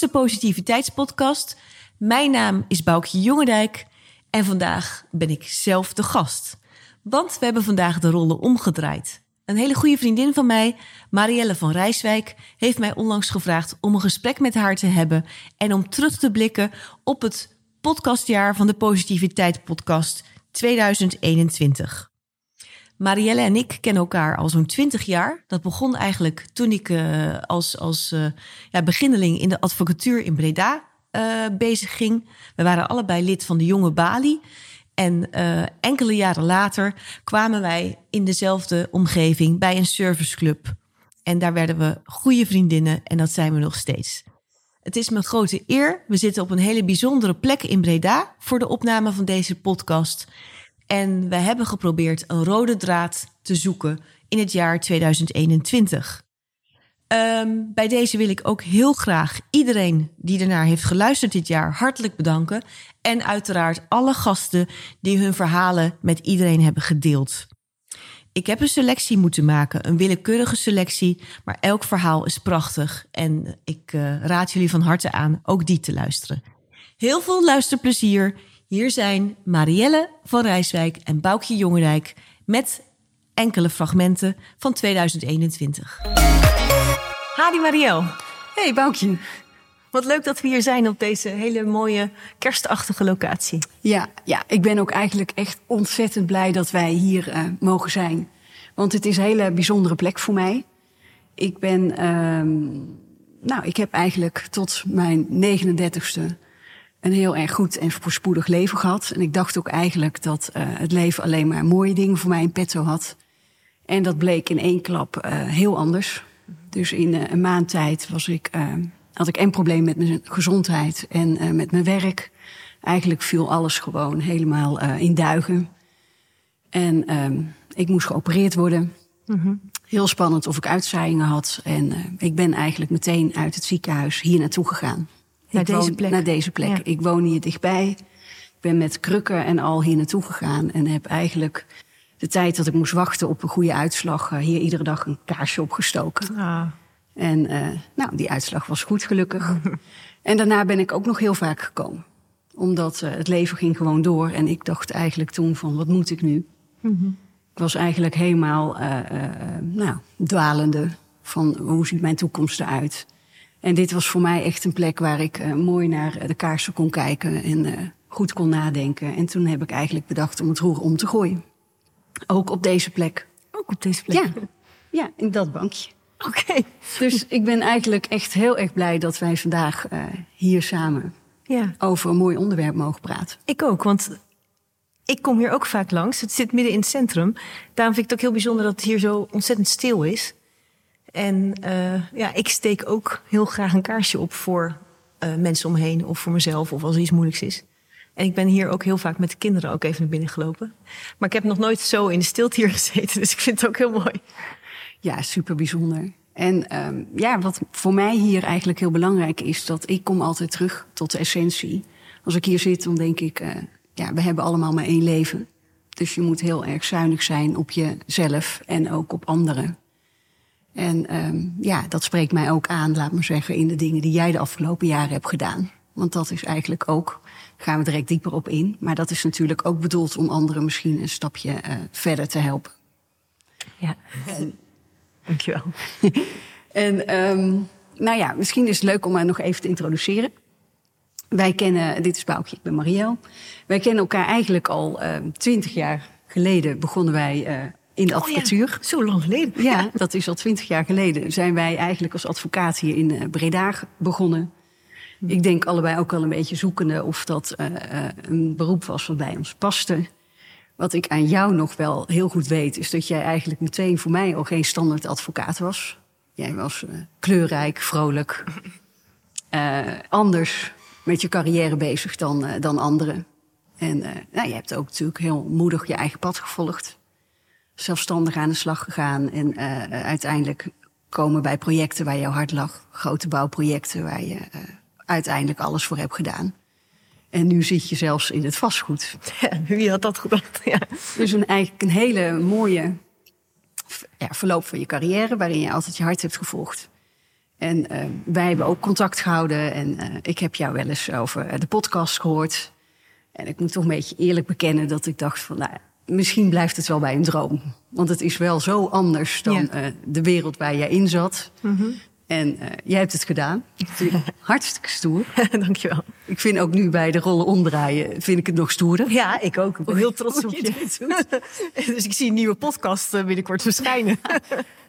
De Positiviteitspodcast. Mijn naam is Boukje Jongendijk en vandaag ben ik zelf de gast. Want we hebben vandaag de rollen omgedraaid. Een hele goede vriendin van mij, Marielle van Rijswijk, heeft mij onlangs gevraagd om een gesprek met haar te hebben en om terug te blikken op het podcastjaar van de Positiviteit Podcast 2021. Marielle en ik kennen elkaar al zo'n 20 jaar. Dat begon eigenlijk toen ik uh, als, als uh, ja, beginneling in de advocatuur in Breda uh, bezig ging. We waren allebei lid van de Jonge Bali. En enkele jaren later kwamen wij in dezelfde omgeving bij een serviceclub. En daar werden we goede vriendinnen en dat zijn we nog steeds. Het is mijn grote eer. We zitten op een hele bijzondere plek in Breda voor de opname van deze podcast. En we hebben geprobeerd een rode draad te zoeken in het jaar 2021. Um, ehm, bij deze wil ik ook heel graag iedereen die ernaar heeft geluisterd dit jaar hartelijk bedanken. En uiteraard alle gasten die hun verhalen met iedereen hebben gedeeld. Ik heb een selectie moeten maken, een willekeurige selectie, maar elk verhaal is prachtig. En ik uh, raad jullie van harte aan ook die te luisteren. Heel veel luisterplezier. Hier zijn Marielle van Rijswijk en Boukje Jongerijk met enkele fragmenten van 2021. Hadi Marielle. Hey Boukje. Wat leuk dat we hier zijn op deze hele mooie kerstachtige locatie. Ja, ja ik ben ook eigenlijk echt ontzettend blij dat wij hier uh, mogen zijn. Want het is een hele bijzondere plek voor mij. Ik ben, uh, nou, ik heb eigenlijk tot mijn 39ste een heel erg goed en voorspoedig leven gehad. En ik dacht ook eigenlijk dat uh, het leven alleen maar mooie dingen voor mij in petto had. En dat bleek in één klap uh, heel anders. Dus in uh, een maand tijd was ik, had ik een probleem met mijn gezondheid en met mijn werk. Eigenlijk viel alles gewoon helemaal in duigen. En ehm, ik moest geopereerd worden. Mm -hmm. Heel spannend of ik uitzaaiingen had. En ik ben eigenlijk meteen uit het ziekenhuis hier naartoe gegaan. Naar deze plek? Naar deze plek. Ja. Ik woon hier dichtbij. Ik ben met krukken en al hier naartoe gegaan. En heb eigenlijk de tijd dat ik moest wachten op een goede uitslag... hier iedere dag een kaarsje opgestoken. Ah. En uh, nou, die uitslag was goed, gelukkig. en daarna ben ik ook nog heel vaak gekomen. Omdat uh, het leven ging gewoon door. En ik dacht eigenlijk toen van, wat moet ik nu? Mm -hmm. Ik was eigenlijk helemaal uh, nou, dwalende van hoe ziet mijn toekomst eruit... En dit was voor mij echt een plek waar ik uh, mooi naar de kaarsen kon kijken en uh, goed kon nadenken. En toen heb ik eigenlijk bedacht om het roer om te gooien. Ook op deze plek. Ook op deze plek? Ja, ja in dat bankje. Oké. Okay. Dus ik ben eigenlijk echt heel erg blij dat wij vandaag uh, hier samen ja. over een mooi onderwerp mogen praten. Ik ook, want ik kom hier ook vaak langs. Het zit midden in het centrum. Daarom vind ik het ook heel bijzonder dat het hier zo ontzettend stil is. En uh, ja, ik steek ook heel graag een kaarsje op voor uh, mensen omheen of voor mezelf of als er iets moeilijks is. En ik ben hier ook heel vaak met de kinderen ook even naar binnen gelopen. Maar ik heb nog nooit zo in de stilte hier gezeten, dus ik vind het ook heel mooi. Ja, super bijzonder. En um, ja, wat voor mij hier eigenlijk heel belangrijk is, dat ik kom altijd terug tot de essentie. Als ik hier zit, dan denk ik, uh, ja, we hebben allemaal maar één leven. Dus je moet heel erg zuinig zijn op jezelf en ook op anderen. En um, ja, dat spreekt mij ook aan, laat maar zeggen, in de dingen die jij de afgelopen jaren hebt gedaan. Want dat is eigenlijk ook, gaan we direct dieper op in. Maar dat is natuurlijk ook bedoeld om anderen misschien een stapje uh, verder te helpen. Ja, en, dankjewel. en um, nou ja, misschien is het leuk om mij nog even te introduceren. Wij kennen, dit is Boukje, ik ben Marielle. Wij kennen elkaar eigenlijk al twintig uh, jaar geleden begonnen wij uh, in de advocatuur. Oh ja, zo lang geleden. Ja, dat is al twintig jaar geleden. Zijn wij eigenlijk als advocaat hier in uh, Breda begonnen. Hm. Ik denk allebei ook wel een beetje zoekende of dat uh, uh, een beroep was wat bij ons paste. Wat ik aan jou nog wel heel goed weet, is dat jij eigenlijk meteen voor mij al geen standaard advocaat was. Jij was kleurrijk, vrolijk, anders met je carrière bezig dan, dan anderen. En nou, je hebt ook natuurlijk heel moedig je eigen pad gevolgd zelfstandig aan de slag gegaan. En uh, uiteindelijk komen bij projecten waar jouw hart lag. Grote bouwprojecten waar je uh, uiteindelijk alles voor hebt gedaan. En nu zit je zelfs in het vastgoed. Ja, wie had dat gedacht? Ja. Dus een, eigenlijk een hele mooie ja, verloop van je carrière... waarin je altijd je hart hebt gevolgd. En uh, wij hebben ook contact gehouden. En uh, ik heb jou wel eens over de podcast gehoord. En ik moet toch een beetje eerlijk bekennen dat ik dacht van... Nou, misschien blijft het wel bij een droom. Want het is wel zo anders dan ja. uh, de wereld waar jij in zat. Mm -hmm. En uh, jij hebt het gedaan. Hartstikke stoer. Dankjewel. Ik vind ook nu bij de rollen omdraaien, vind ik het nog stoerder. Ja, ik ook. Ik ben heel trots op je. dus ik zie een nieuwe podcast eh, binnenkort verschijnen.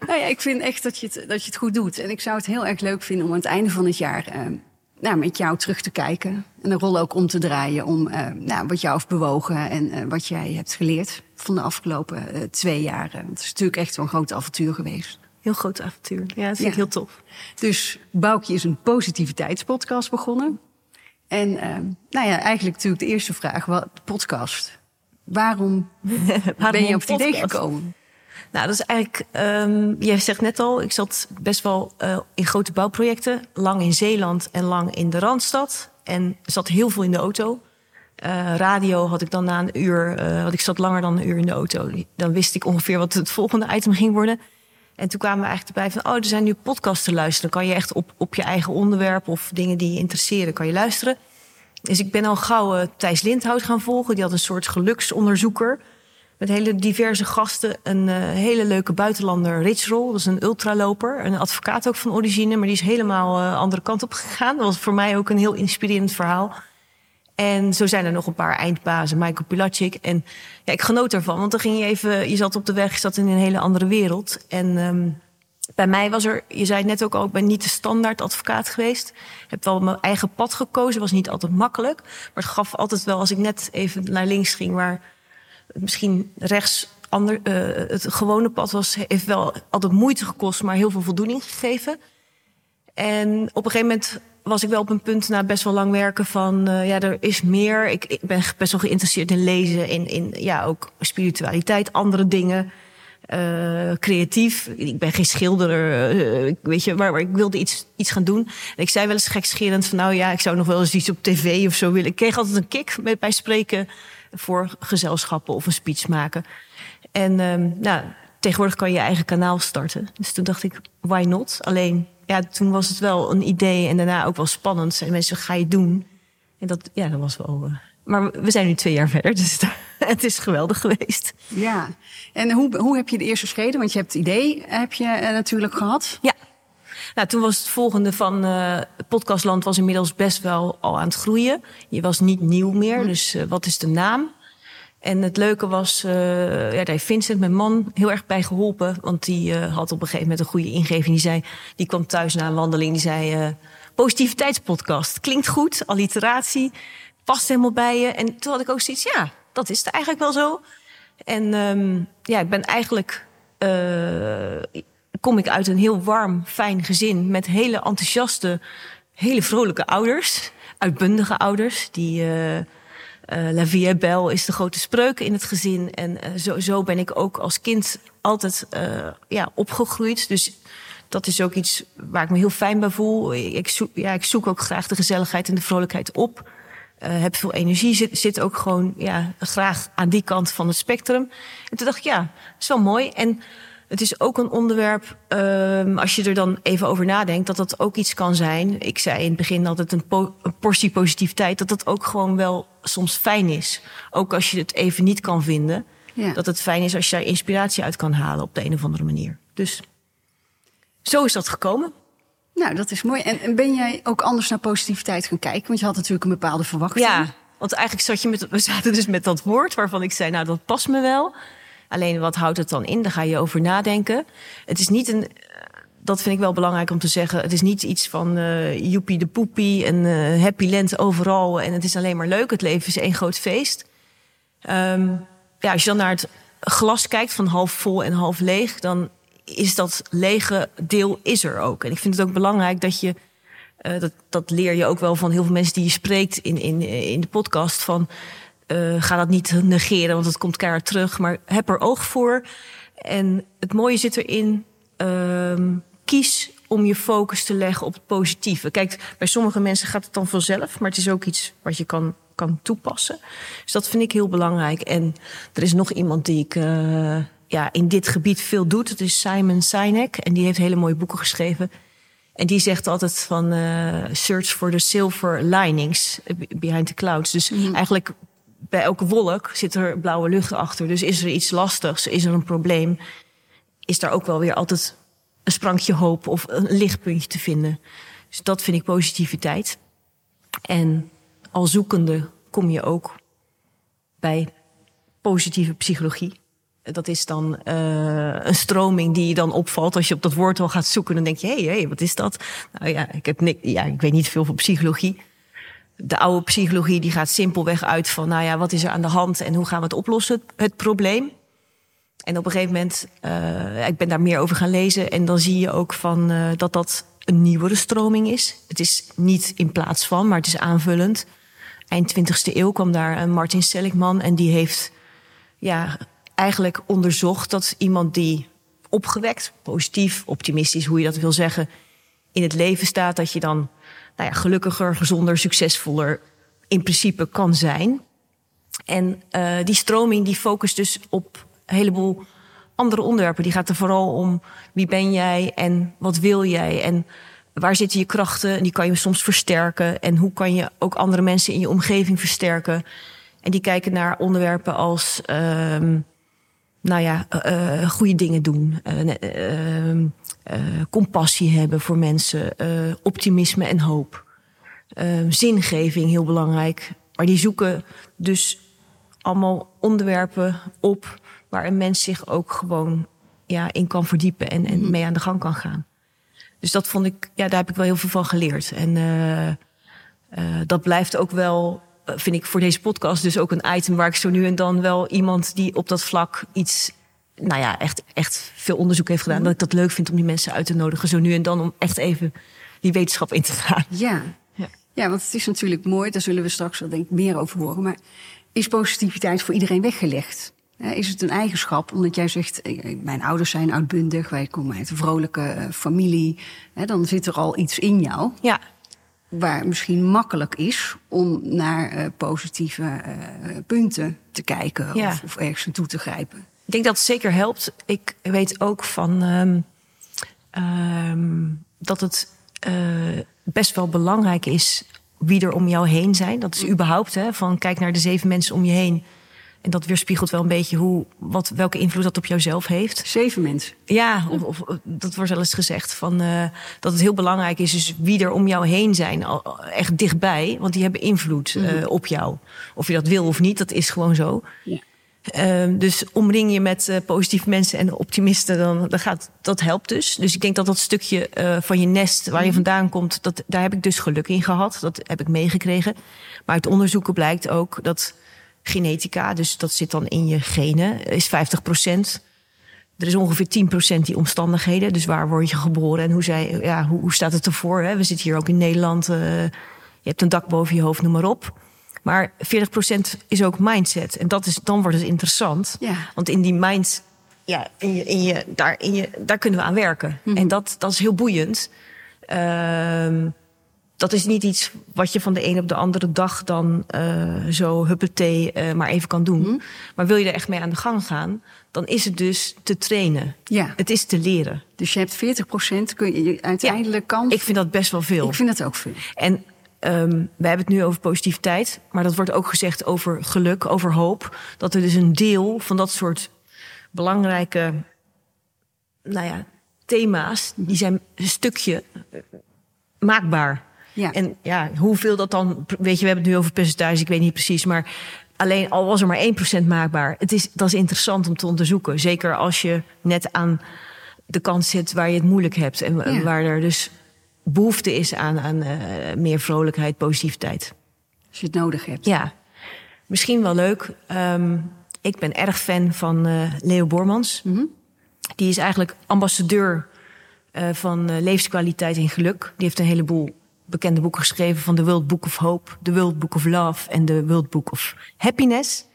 nou ja, ik vind echt dat je, het, dat je het goed doet. En ik zou het heel erg leuk vinden om aan het einde van het jaar... Uh, nou, met jou terug te kijken. En de rol ook om te draaien om uh, nou, wat jou heeft bewogen en uh, wat jij hebt geleerd van de afgelopen uh, twee jaar. Want het is natuurlijk echt zo'n groot avontuur geweest. Heel groot avontuur. Ja, dat vind ja. ik heel tof. Dus Boukje is een positiviteitspodcast begonnen. En nou ja, eigenlijk natuurlijk de eerste vraag, wat podcast? Waarom, Waarom ben je op het idee gekomen? Nou, dat is eigenlijk, um, jij zegt net al, ik zat best wel uh, in grote bouwprojecten. Lang in Zeeland en lang in de Randstad. En zat heel veel in de auto. Uh, radio had ik dan na een uur, uh, had ik zat langer dan een uur in de auto. Dan wist ik ongeveer wat het volgende item ging worden. En toen kwamen we eigenlijk erbij van, oh, er zijn nu podcasts te luisteren. Dan kan je echt op, op je eigen onderwerp of dingen die je interesseren, kan je luisteren. Dus ik ben al gauw Thijs Lindhout gaan volgen. Die had een soort geluksonderzoeker met hele diverse gasten. Een uh, hele leuke buitenlander, Rich. Dat is een ultraloper. Een advocaat ook van origine, maar die is helemaal de uh, andere kant op gegaan. Dat was voor mij ook een heel inspirerend verhaal. En zo zijn er nog een paar eindbazen, Michael Pilacic. En ja, ik genoot ervan, want dan ging je even... Je zat op de weg, je zat in een hele andere wereld. En um, bij mij was er, je zei het net ook al, ik ben niet de standaard advocaat geweest. Ik heb wel mijn eigen pad gekozen, was niet altijd makkelijk. Maar het gaf altijd wel, als ik net even naar links ging... waar misschien rechts ander, uh, het gewone pad was, heeft wel altijd moeite gekost, maar heel veel voldoening gegeven. En op een gegeven moment was ik wel op een punt na best wel lang werken van uh, ja, er is meer. Ik, ik, ben best wel geïnteresseerd in lezen, in, in ja, ook spiritualiteit, andere dingen. Uh, creatief. Ik ben geen schilder, weet je, maar, maar, ik wilde iets, iets gaan doen. En ik zei wel eens gekscherend van nou ja, ik zou nog wel eens iets op tv of zo willen. Ik kreeg altijd een kick bij spreken voor gezelschappen of een speech maken. En um, nou, tegenwoordig kan je je eigen kanaal starten. Dus toen dacht ik, why not? Alleen, ja, toen was het wel een idee en daarna ook wel spannend. En mensen, ga je doen? En dat, ja, dat was wel... Uh, maar we zijn nu twee jaar verder, dus het is geweldig geweest. Ja, en hoe, hoe heb je de eerste schreden? Want je hebt het idee, heb je uh, natuurlijk gehad. Ja. Nou, toen was het volgende van uh, Podcastland was inmiddels best wel al aan het groeien. Je was niet nieuw meer, dus uh, wat is de naam? En het leuke was, uh, ja, daar heeft Vincent, mijn man, heel erg bij geholpen. Want die had op een gegeven moment een goede ingeving. Die, zei, die kwam thuis na een wandeling. Die zei, positiviteitspodcast. Klinkt goed, alliteratie. Past helemaal bij je. En toen had ik ook zoiets, ja, dat is het eigenlijk wel zo. En um, ja, ik ben eigenlijk... kom ik uit een heel warm, fijn gezin... met hele enthousiaste, hele vrolijke ouders. Uitbundige ouders, die... Uh, La vie est belle is de grote spreuk in het gezin. En uh, zo, zo ben ik ook als kind altijd uh, ja, opgegroeid. Dus dat is ook iets waar ik me heel fijn bij voel. Ik zoek, ja, ik zoek ook graag de gezelligheid en de vrolijkheid op. heb veel energie, zit, zit ook gewoon ja, graag aan die kant van het spectrum. En toen dacht ik, ja, is wel mooi. En het is ook een onderwerp, um, als je er dan even over nadenkt, dat dat ook iets kan zijn. Ik zei in het begin altijd een, po een portie positiviteit, dat dat ook gewoon wel soms fijn is. Ook als je het even niet kan vinden. Ja. Dat het fijn is als je daar inspiratie uit kan halen op de een of andere manier. Dus zo is dat gekomen. Nou, dat is mooi. En ben jij ook anders naar positiviteit gaan kijken? Want je had natuurlijk een bepaalde verwachting. Ja, want eigenlijk zat je met, we zaten dus met dat woord waarvan ik zei, nou dat past me wel. Alleen wat houdt het dan in? Daar ga je over nadenken. Het is niet een. Dat vind ik wel belangrijk om te zeggen. Het is niet iets van uh, joepie de poepie en uh, happy lente overal. En het is alleen maar leuk. Het leven is één groot feest. Um, ja, als je dan naar het glas kijkt van half vol en half leeg, dan is dat lege deel is er ook. En ik vind het ook belangrijk dat je. Uh, dat, dat leer je ook wel van heel veel mensen die je spreekt in, in, in de podcast. Van uh, ga dat niet negeren, want het komt keihard terug. Maar heb er oog voor. En het mooie zit erin. Uh, kies om je focus te leggen op het positieve. Kijk, bij sommige mensen gaat het dan vanzelf, maar het is ook iets wat je kan, kan toepassen. Dus dat vind ik heel belangrijk. En er is nog iemand die ik uh, ja, in dit gebied veel doet. Dat is Simon Sinek. En die heeft hele mooie boeken geschreven. En die zegt altijd van uh, search for the silver linings behind the clouds. Dus Mhm. eigenlijk bij elke wolk zit er blauwe lucht achter. Dus is er iets lastigs, is er een probleem, is daar ook wel weer altijd een sprankje hoop of een lichtpuntje te vinden. Dus dat vind ik positiviteit. En al zoekende kom je ook bij positieve psychologie. Dat is dan uh, een stroming die je dan opvalt. Als je op dat woord al gaat zoeken, dan denk je: hé, hey, hey, wat is dat? Nou ja ik, heb ja, ik weet niet veel van psychologie. De oude psychologie die gaat simpelweg uit van: nou ja, wat is er aan de hand en hoe gaan we het oplossen, het, probleem? En op een gegeven moment, uh, ik ben daar meer over gaan lezen. En dan zie je ook van, uh, dat dat een nieuwere stroming is. Het is niet in plaats van, maar het is aanvullend. Eind 20e eeuw kwam daar een Martin Seligman en die heeft ja, eigenlijk onderzocht dat iemand die opgewekt, positief, optimistisch, hoe je dat wil zeggen, in het leven staat, dat je dan nou gelukkiger, gezonder, succesvoller in principe kan zijn. En uh, die stroming die focust dus op een heleboel andere onderwerpen. Die gaat er vooral om wie ben jij en wat wil jij en waar zitten je krachten. Die kan je soms versterken en hoe kan je ook andere mensen in je omgeving versterken. En die kijken naar onderwerpen als, uh, nou ja, uh, goede dingen doen, uh, compassie hebben voor mensen, optimisme en hoop, zingeving heel belangrijk. Maar die zoeken dus allemaal onderwerpen op waar een mens zich ook gewoon ja, in kan verdiepen en, en mee aan de gang kan gaan. Dus dat vond ik, ja, daar heb ik wel heel veel van geleerd. En uh, uh, dat blijft ook wel, vind ik voor deze podcast, dus ook een item waar ik zo nu en dan wel iemand die op dat vlak iets, nou ja, echt, echt veel onderzoek heeft gedaan, dat ik dat leuk vind om die mensen uit te nodigen, zo nu en dan om echt even die wetenschap in te gaan. Ja, ja. ja want het is natuurlijk mooi, daar zullen we straks wel denk ik meer over horen. Maar is positiviteit voor iedereen weggelegd? Is het een eigenschap? Omdat jij zegt, mijn ouders zijn uitbundig, wij komen uit een vrolijke familie. Dan zit er al iets in jou. Ja. Waar misschien makkelijk is om naar uh, positieve uh, punten te kijken ja. of, of, ergens naartoe te grijpen. Ik denk dat het zeker helpt. Ik weet ook van um, um, dat het uh, best wel belangrijk is wie er om jou heen zijn. Dat is überhaupt, hè, van kijk naar de zeven mensen om je heen. En dat weerspiegelt wel een beetje hoe, wat, welke invloed dat op jouzelf heeft. Zeven mensen. Ja, of, of dat wordt wel eens gezegd van, uh, dat het heel belangrijk is, dus wie er om jou heen zijn, echt dichtbij, want die hebben invloed uh, mm-hmm. op jou. Of je dat wil of niet, dat is gewoon zo. Ja. Uh, dus omring je met uh, positieve mensen en optimisten, dan, dan gaat, dat helpt dus. Dus ik denk dat dat stukje uh, van je nest waar je vandaan komt, dat, daar heb ik dus geluk in gehad. Dat heb ik meegekregen. Maar uit onderzoeken blijkt ook dat genetica, dus dat zit dan in je genen, is 50 procent. Er is ongeveer 10 procent die omstandigheden. Dus waar word je geboren en hoe, zij, ja, hoe, hoe staat het ervoor? Hè? We zitten hier ook in Nederland. je hebt een dak boven je hoofd, noem maar op. Maar 40% is ook mindset. En dat is, dan wordt het interessant. Ja. Want in die mind, ja, in je, in je, daar, in je, daar kunnen we aan werken. Mm-hmm. En dat, dat is heel boeiend. Uh, dat is niet iets wat je van de een op de andere dag dan uh, zo huppetee uh, maar even kan doen. Mm-hmm. Maar wil je er echt mee aan de gang gaan, dan is het dus te trainen. Ja. Het is te leren. Dus je hebt 40% kun je uiteindelijk ja, kan. Ik vind dat best wel veel. Ik vind dat ook veel. En Um, we hebben het nu over positiviteit, maar dat wordt ook gezegd over geluk, over hoop. Dat er dus een deel van dat soort belangrijke nou ja, thema's, die zijn een stukje maakbaar. Ja. En ja, hoeveel dat dan, weet je, we hebben het nu over percentage, ik weet niet precies, maar alleen al was er maar 1% maakbaar. Het is, dat is interessant om te onderzoeken. Zeker als je net aan de kant zit waar je het moeilijk hebt en Ja. waar er dus behoefte is aan, aan uh, meer vrolijkheid, positiviteit. Als je het nodig hebt. Ja, misschien wel leuk. Um, ik ben erg fan van uh, Leo Bormans. Mhm. Die is eigenlijk ambassadeur uh, van levenskwaliteit en geluk. Die heeft een heleboel bekende boeken geschreven van The World Book of Hope, The World Book of Love en The World Book of Happiness.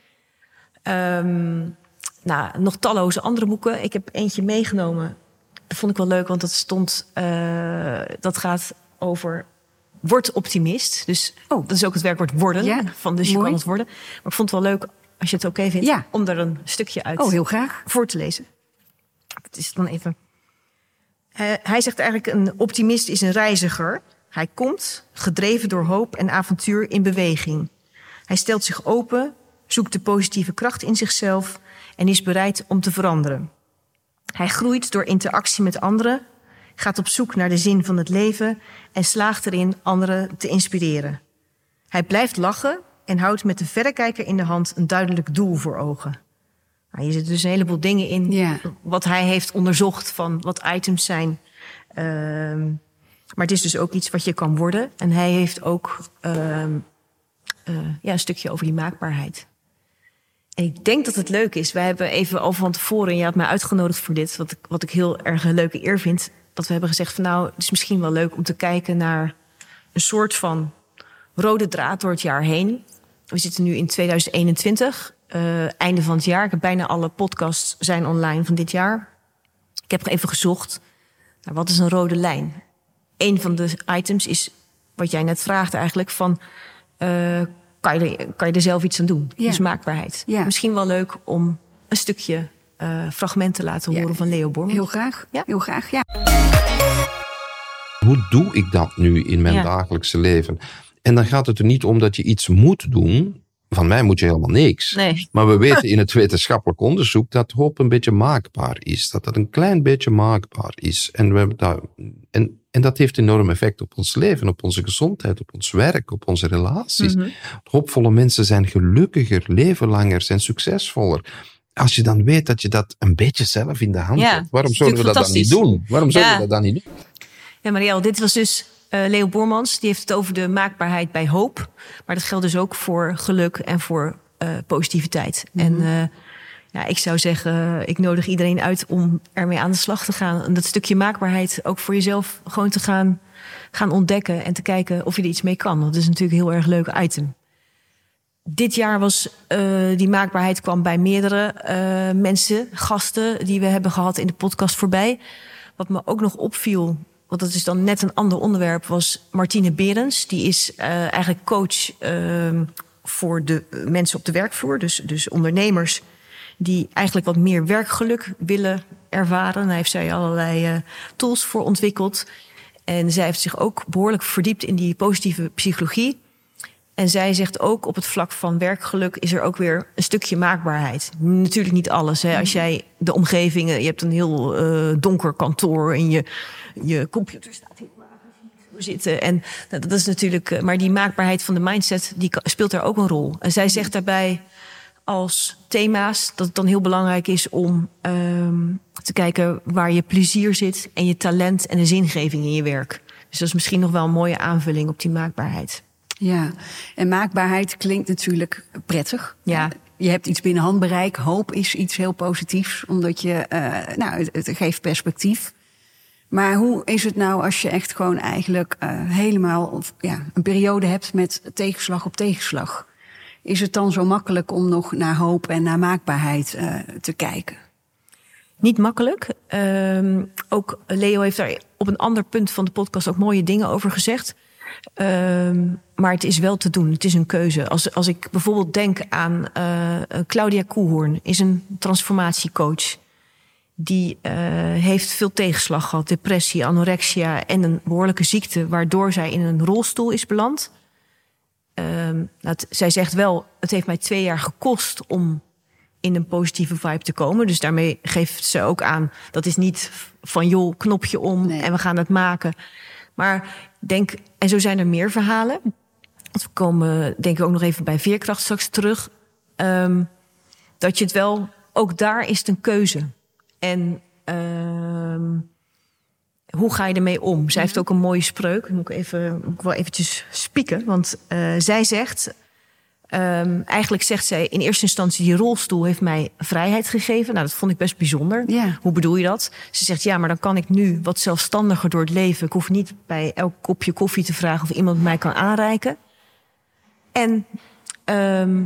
Um, nou, nog talloze andere boeken. Ik heb eentje meegenomen. Dat vond ik wel leuk, want dat stond. Uh, dat gaat over. Word optimist. Dus oh, dat is ook het werkwoord worden. Ja, van dus je kan het worden. Maar ik vond het wel leuk, als je het oké vindt, Ja. om daar een stukje uit Oh, heel graag. voor te lezen. Het is dan even. Hij, hij zegt eigenlijk: een optimist is een reiziger. Hij komt, gedreven door hoop en avontuur, in beweging. Hij stelt zich open, zoekt de positieve kracht in zichzelf en is bereid om te veranderen. Hij groeit door interactie met anderen, gaat op zoek naar de zin van het leven en slaagt erin anderen te inspireren. Hij blijft lachen en houdt met de verrekijker in de hand een duidelijk doel voor ogen. Nou, hier zitten dus een heleboel dingen in Ja. wat hij heeft onderzocht van wat items zijn. Ehm, maar het is dus ook iets wat je kan worden. En hij heeft ook ehm, eh, ja, een stukje over die maakbaarheid. En ik denk dat het leuk is. Wij hebben even al van tevoren, en je had mij uitgenodigd voor dit, wat ik, wat ik heel erg een leuke eer vind. Dat we hebben gezegd van nou, het is misschien wel leuk om te kijken naar een soort van rode draad door het jaar heen. We zitten nu in 2021, eh, einde van het jaar. Ik heb bijna alle podcasts zijn online van dit jaar. Ik heb even gezocht naar wat is een rode lijn. Een van de items is wat jij net vraagt eigenlijk van eh, kan, je er, kan je er zelf iets aan doen? Ja. Dus maakbaarheid. Ja. Misschien wel leuk om een stukje eh fragment te laten Ja. horen van Leo. Heel graag. Ja. Heel graag, ja. hoe doe ik dat nu in mijn Ja. dagelijkse leven? En dan gaat het er niet om dat je iets moet doen. Van mij moet je helemaal niks. Nee. Maar we weten in het wetenschappelijk onderzoek dat hoop een beetje maakbaar is. Dat dat een klein beetje maakbaar is. En, we hebben daar, en, en dat heeft enorm effect op ons leven, op onze gezondheid, op ons werk, op onze relaties. Mhm. Hoopvolle mensen zijn gelukkiger, leven langer, zijn succesvoller. Als je dan weet dat je dat een beetje zelf in de hand Ja, hebt, waarom zouden we dat dan niet doen? Waarom zouden Ja. we dat dan niet doen? Ja, Marielle, dit was dus eh, Leo Bormans. Die heeft het over de maakbaarheid bij hoop. Maar dat geldt dus ook voor geluk en voor eh, positiviteit. En eh, ja, ik zou zeggen, ik nodig iedereen uit om ermee aan de slag te gaan. En dat stukje maakbaarheid ook voor jezelf gewoon te gaan, gaan ontdekken. En te kijken of je er iets mee kan. Dat is natuurlijk een heel erg leuk item. Dit jaar was die maakbaarheid kwam bij meerdere mensen, gasten die we hebben gehad in de podcast voorbij. Wat me ook nog opviel, want dat is dan net een ander onderwerp, was Martine Berens. Die is eh, eigenlijk coach ehm, voor de mensen op de werkvloer, dus, dus ondernemers die eigenlijk wat meer werkgeluk willen ervaren. Daar heeft zij allerlei eh, tools voor ontwikkeld. En zij heeft zich ook behoorlijk verdiept in die positieve psychologie. En zij zegt ook op het vlak van werkgeluk is er ook weer een stukje maakbaarheid. Natuurlijk niet alles. Hè. Als jij de omgevingen, je hebt een heel eh, donker kantoor en je, je computer staat zo zitten. En nou, dat is natuurlijk, eh, maar die maakbaarheid van de mindset die speelt daar ook een rol. En zij zegt daarbij als thema's dat het dan heel belangrijk is om ehm, te kijken waar je plezier zit en je talent en de zingeving in je werk. Dus dat is misschien nog wel een mooie aanvulling op die maakbaarheid. Ja, en maakbaarheid klinkt natuurlijk prettig. Ja. Je hebt iets binnen handbereik. Hoop is iets heel positiefs, omdat je, eh, nou, het, het geeft perspectief. Maar hoe is het nou als je echt gewoon eigenlijk eh, helemaal of, ja, een periode hebt met tegenslag op tegenslag? Is het dan zo makkelijk om nog naar hoop en naar maakbaarheid eh, te kijken? Niet makkelijk. Ehm, ook Leo heeft daar op een ander punt van de podcast ook mooie dingen over gezegd. Ehm, maar het is wel te doen. Het is een keuze. Als, als ik bijvoorbeeld denk aan eh, Claudia Koehoorn, is een transformatiecoach. Die eh, heeft veel tegenslag gehad, depressie, anorexia en een behoorlijke ziekte, waardoor zij in een rolstoel is beland. Ehm, het- zij zegt wel, het heeft mij twee jaar gekost om in een positieve vibe te komen. Dus daarmee geeft ze ook aan, dat is niet van joh, knopje om Nee. en we gaan het maken. Maar denk, en zo zijn er meer verhalen. Want we komen denk ik ook nog even bij veerkracht straks terug. Ehm, dat je het wel, ook daar is het een keuze. En ehm, hoe ga je ermee om? Zij heeft ook een mooie spreuk. Moet ik, even, moet ik wel eventjes spieken. Want eh, zij zegt... ehm, eigenlijk zegt zij in eerste instantie... die rolstoel heeft mij vrijheid gegeven. Nou, dat vond ik best bijzonder. Ja. Hoe bedoel je dat? Ze zegt, ja, maar dan kan ik nu wat zelfstandiger door het leven. Ik hoef niet bij elk kopje koffie te vragen... of iemand mij kan aanreiken. En ehm,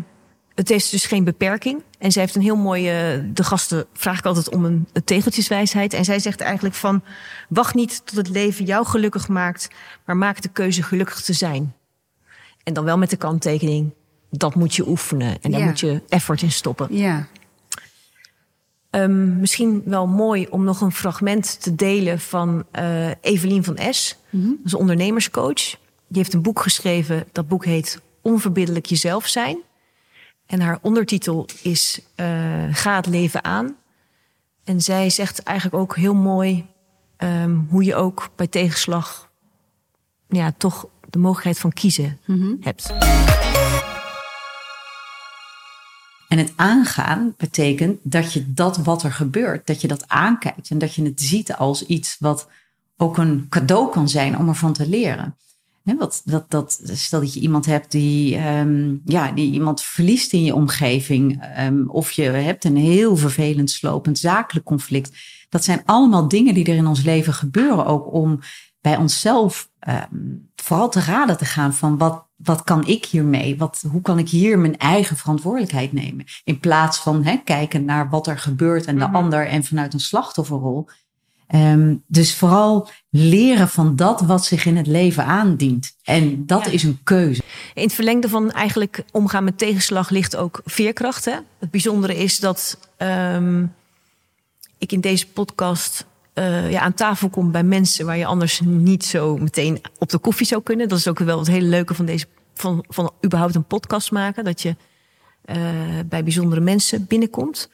het heeft dus geen beperking. En zij heeft een heel mooie... De gasten vraag ik altijd om een, een tegeltjeswijsheid. En zij zegt eigenlijk van... wacht niet tot het leven jou gelukkig maakt... maar maak de keuze gelukkig te zijn. En dan wel met de kanttekening... dat moet je oefenen en daar Ja. moet je effort in stoppen. Ja, Ehm, misschien wel mooi om nog een fragment te delen van uh, Evelien van S. Dat is een ondernemerscoach. Die heeft een boek geschreven. Dat boek heet Onverbiddelijk jezelf zijn. En haar ondertitel is uh, Ga het leven aan. En zij zegt eigenlijk ook heel mooi um, hoe je ook bij tegenslag ja, toch de mogelijkheid van kiezen mm-hmm. hebt. En het aangaan betekent dat je dat wat er gebeurt, dat je dat aankijkt en dat je het ziet als iets wat ook een cadeau kan zijn om ervan te leren. He, wat, dat, dat, stel dat je iemand hebt die, um, ja, die iemand verliest in je omgeving, um, of je hebt een heel vervelend, slopend zakelijk conflict. Dat zijn allemaal dingen die er in ons leven gebeuren, ook om bij onszelf um, vooral te raden te gaan van wat, wat kan ik hiermee? Wat, hoe kan ik hier mijn eigen verantwoordelijkheid nemen? In plaats van hè, kijken naar wat er gebeurt en de mhm. ander en vanuit een slachtofferrol. Um, dus vooral leren van dat wat zich in het leven aandient. En dat is een keuze. In het verlengde van eigenlijk omgaan met tegenslag ligt ook veerkracht. Hè? Het bijzondere is dat um, ik in deze podcast uh, ja, aan tafel kom bij mensen waar je anders niet zo meteen op de koffie zou kunnen. Dat is ook wel het hele leuke van deze van, van überhaupt een podcast maken. Dat je uh, bij bijzondere mensen binnenkomt.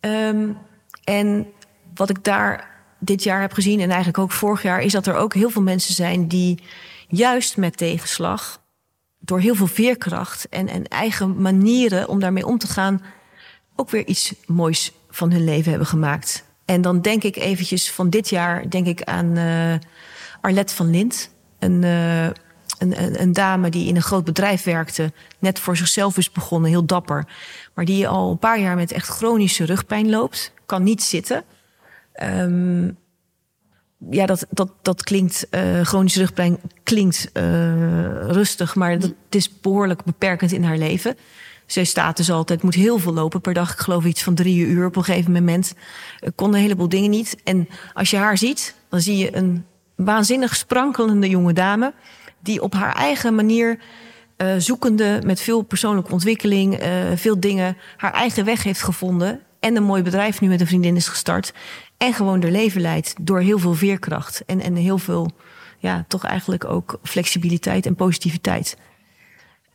Um, en wat ik daar dit jaar heb gezien en eigenlijk ook vorig jaar, is dat er ook heel veel mensen zijn die juist met tegenslag, door heel veel veerkracht en, en eigen manieren om daarmee om te gaan, ook weer iets moois van hun leven hebben gemaakt. En dan denk ik eventjes van dit jaar denk ik aan uh, Arlette van Lint. Een, uh, een, een, een, dame die in een groot bedrijf werkte. Net voor zichzelf is begonnen, heel dapper. Maar die al een paar jaar met echt chronische rugpijn loopt. Kan niet zitten. Um, ja, dat, dat, dat klinkt, uh, chronische rugpijn klinkt rustig. Maar dat is behoorlijk beperkend in haar leven. Zij staat dus altijd, moet heel veel lopen per dag. Ik geloof iets van drie uur op een gegeven moment. Ik kon een heleboel dingen niet. En als je haar ziet, dan zie je een waanzinnig sprankelende jonge dame. Die op haar eigen manier, uh, zoekende met veel persoonlijke ontwikkeling, uh, veel dingen, haar eigen weg heeft gevonden. En een mooi bedrijf nu met een vriendin is gestart. En gewoon haar leven leidt door heel veel veerkracht. En, en heel veel, ja, toch eigenlijk ook flexibiliteit en positiviteit.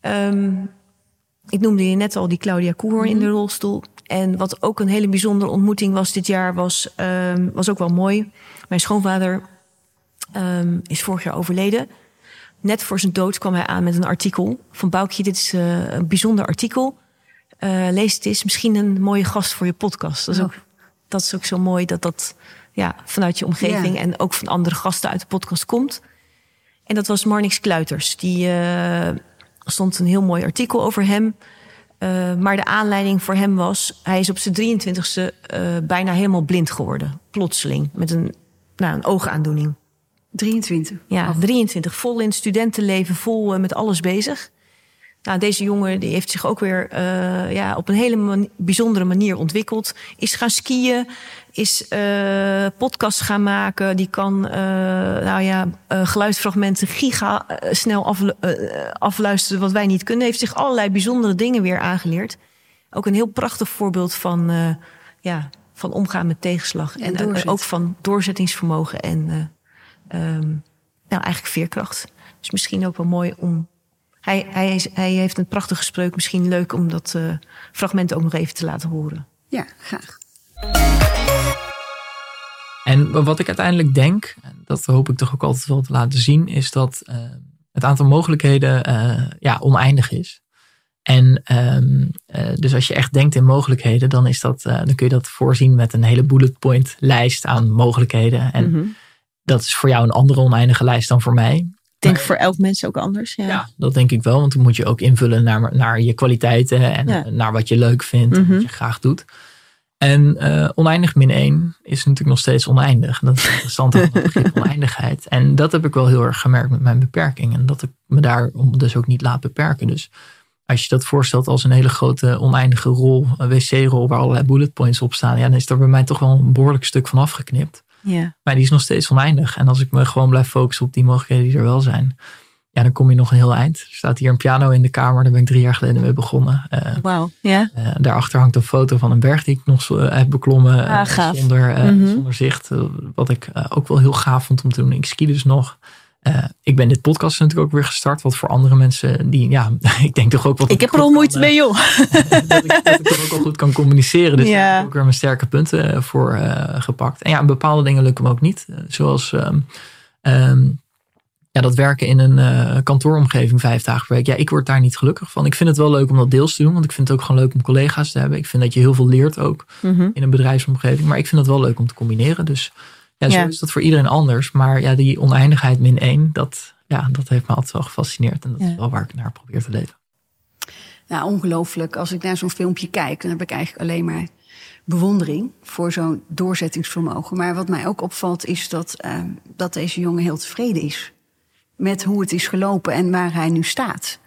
Um, ik noemde je net al die Claudia Koehoorn in de mhm. rolstoel. En wat ook een hele bijzondere ontmoeting was dit jaar, was, um, was ook wel mooi. Mijn schoonvader um, is vorig jaar overleden. Net voor zijn dood kwam hij aan met een artikel van Boukje. Dit is uh, een bijzonder artikel. Uh, lees het eens. Misschien een mooie gast voor je podcast. Dat is, ook, dat is ook zo mooi dat dat ja, vanuit je omgeving en ook van andere gasten uit de podcast komt. En dat was Marnix Kluiters. Die uh, stond een heel mooi artikel over hem. Uh, maar de aanleiding voor hem was, hij is op zijn 23ste uh, bijna helemaal blind geworden. Plotseling, met een, nou, een oogaandoening. 23? Ja, 23. Vol in studentenleven, vol uh, met alles bezig. Nou, deze jongen die heeft zich ook weer uh, ja, op een hele man bijzondere manier ontwikkeld. Is gaan skiën, is uh, podcasts gaan maken. Die kan uh, nou ja, geluidsfragmenten giga snel af, afluisteren wat wij niet kunnen. Heeft zich allerlei bijzondere dingen weer aangeleerd. Ook een heel prachtig voorbeeld van, ja, van omgaan met tegenslag. En, en ook van doorzettingsvermogen en um, nou, eigenlijk veerkracht. Dus misschien ook wel mooi om hij, hij, is, hij heeft een prachtige spreuk. Misschien leuk om dat uh, fragment ook nog even te laten horen. Ja, graag. En wat ik uiteindelijk denk, en dat hoop ik toch ook altijd wel te laten zien, is dat uh, het aantal mogelijkheden uh, ja, oneindig is. En um, dus als je echt denkt in mogelijkheden, dan, is dat, dan kun je dat voorzien met een hele bullet point lijst aan mogelijkheden. En mm -hmm. dat is voor jou een andere oneindige lijst dan voor mij. Ik denk voor elk mens ook anders. Ja. ja. dat denk ik wel. Want dan moet je ook invullen naar, naar je kwaliteiten en naar wat je leuk vindt en wat mhm. je graag doet. En uh, oneindig min 1 is natuurlijk nog steeds oneindig. Dat is interessant aan het begrip oneindigheid. En dat heb ik wel heel erg gemerkt met mijn beperking. En dat ik me daar dus ook niet laat beperken. Dus als je dat voorstelt als een hele grote oneindige rol, een wc-rol waar allerlei bullet points op staan, ja, dan is er bij mij toch wel een behoorlijk stuk van afgeknipt. Ja. Maar die is nog steeds oneindig. En als ik me gewoon blijf focussen op die mogelijkheden die er wel zijn, ja, dan kom je nog een heel eind. Er staat hier een piano in de kamer, daar ben ik drie jaar geleden mee begonnen. Uh, Wauw, ja. Uh, daarachter hangt een foto van een berg die ik nog uh, heb beklommen ah, zonder, mm -hmm. zonder zicht. wat ik ook wel heel gaaf vond om te doen. Ik ski dus nog. Ik ben dit podcast natuurlijk ook weer gestart. Wat voor andere mensen die, ja, ik denk toch ook wat. Ik heb er al moeite mee, joh. dat, ik, dat ik ook wel goed kan communiceren. Dus ja. daar heb ik ook weer mijn sterke punten voor gepakt. En ja, bepaalde dingen lukken me ook niet. zoals. Um, um, ja, dat werken in een uh, kantooromgeving vijf dagen per week. Ja, ik word daar niet gelukkig van. Ik vind het wel leuk om dat deels te doen. Want ik vind het ook gewoon leuk om collega's te hebben. Ik vind dat je heel veel leert ook mm -hmm. in een bedrijfsomgeving. Maar ik vind het wel leuk om te combineren. Dus ja, zo ja. is dat voor iedereen anders. Maar ja, die oneindigheid min één, dat, ja, dat heeft me altijd wel gefascineerd. En dat ja. is wel waar ik naar probeer te leven. Nou, ongelooflijk. Als ik naar zo'n filmpje kijk, dan heb ik eigenlijk alleen maar bewondering voor zo'n doorzettingsvermogen. Maar wat mij ook opvalt, is dat, uh, dat deze jongen heel tevreden is met hoe het is gelopen en waar hij nu staat.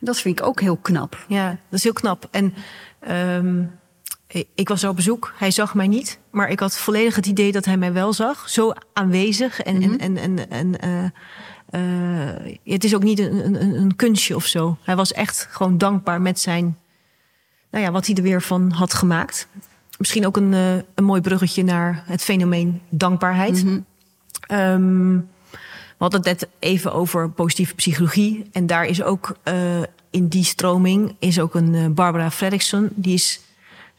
Dat vind ik ook heel knap. Ja, dat is heel knap. En um, ik was op bezoek. Hij zag mij niet. Maar ik had volledig het idee dat hij mij wel zag. Zo aanwezig. En, mm -hmm. en, en, en, en uh, uh, het is ook niet een, een, een, kunstje of zo. Hij was echt gewoon dankbaar met zijn. Nou ja, wat hij er weer van had gemaakt. Misschien ook een, uh, een mooi bruggetje naar het fenomeen dankbaarheid. Mm -hmm. um, we hadden het net even over positieve psychologie. En daar is ook in die stroming is ook een Barbara Fredrickson. Die, is,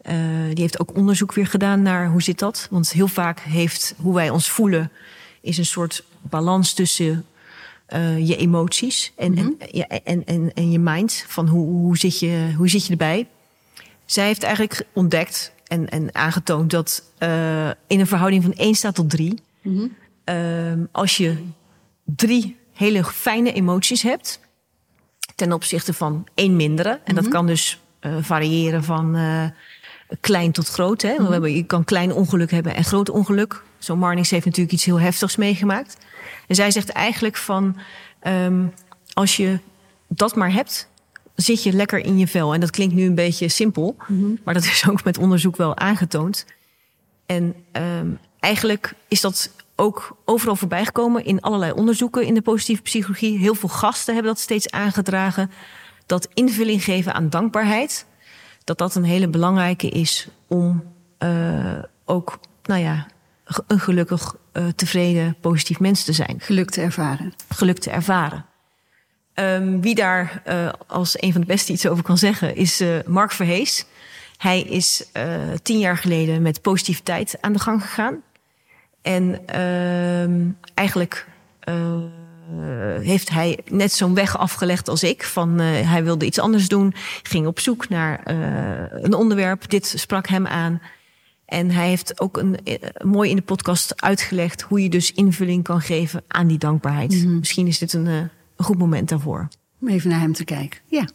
uh, die heeft ook onderzoek weer gedaan naar hoe zit dat. Want heel vaak heeft hoe wij ons voelen... is een soort balans tussen je emoties en, mm -hmm. en, en, en, en, je mind. Van hoe, hoe, zit je, hoe zit je erbij? Zij heeft eigenlijk ontdekt en, en aangetoond dat in een verhouding van 1 staat tot 3... Mm -hmm. als je drie hele fijne emoties hebt. Ten opzichte van één mindere. En mm -hmm. dat kan dus uh, variëren van klein tot groot. Hè? Mm -hmm. Je kan klein ongeluk hebben en groot ongeluk. Zo Marnix heeft natuurlijk iets heel heftigs meegemaakt. En zij zegt eigenlijk van... Um, als je dat maar hebt, zit je lekker in je vel. En dat klinkt nu een beetje simpel. Mm -hmm. Maar dat is ook met onderzoek wel aangetoond. En um, eigenlijk is dat ook overal voorbij gekomen in allerlei onderzoeken in de positieve psychologie. Heel veel gasten hebben dat steeds aangedragen. Dat invulling geven aan dankbaarheid, dat dat een hele belangrijke is om uh, ook, nou ja, een gelukkig, uh, tevreden, positief mens te zijn. Geluk te ervaren. Geluk te ervaren. Um, wie daar uh, als een van de beste iets over kan zeggen, is Mark Verhees. Hij is tien jaar geleden met positiviteit aan de gang gegaan. En uh, eigenlijk heeft hij net zo'n weg afgelegd als ik. Van uh, hij wilde iets anders doen, ging op zoek naar uh, een onderwerp. Dit sprak hem aan. En hij heeft ook een, mooi in de podcast uitgelegd hoe je dus invulling kan geven aan die dankbaarheid. Mm -hmm. Misschien is dit een, een goed moment daarvoor. Om even naar hem te kijken. Ja.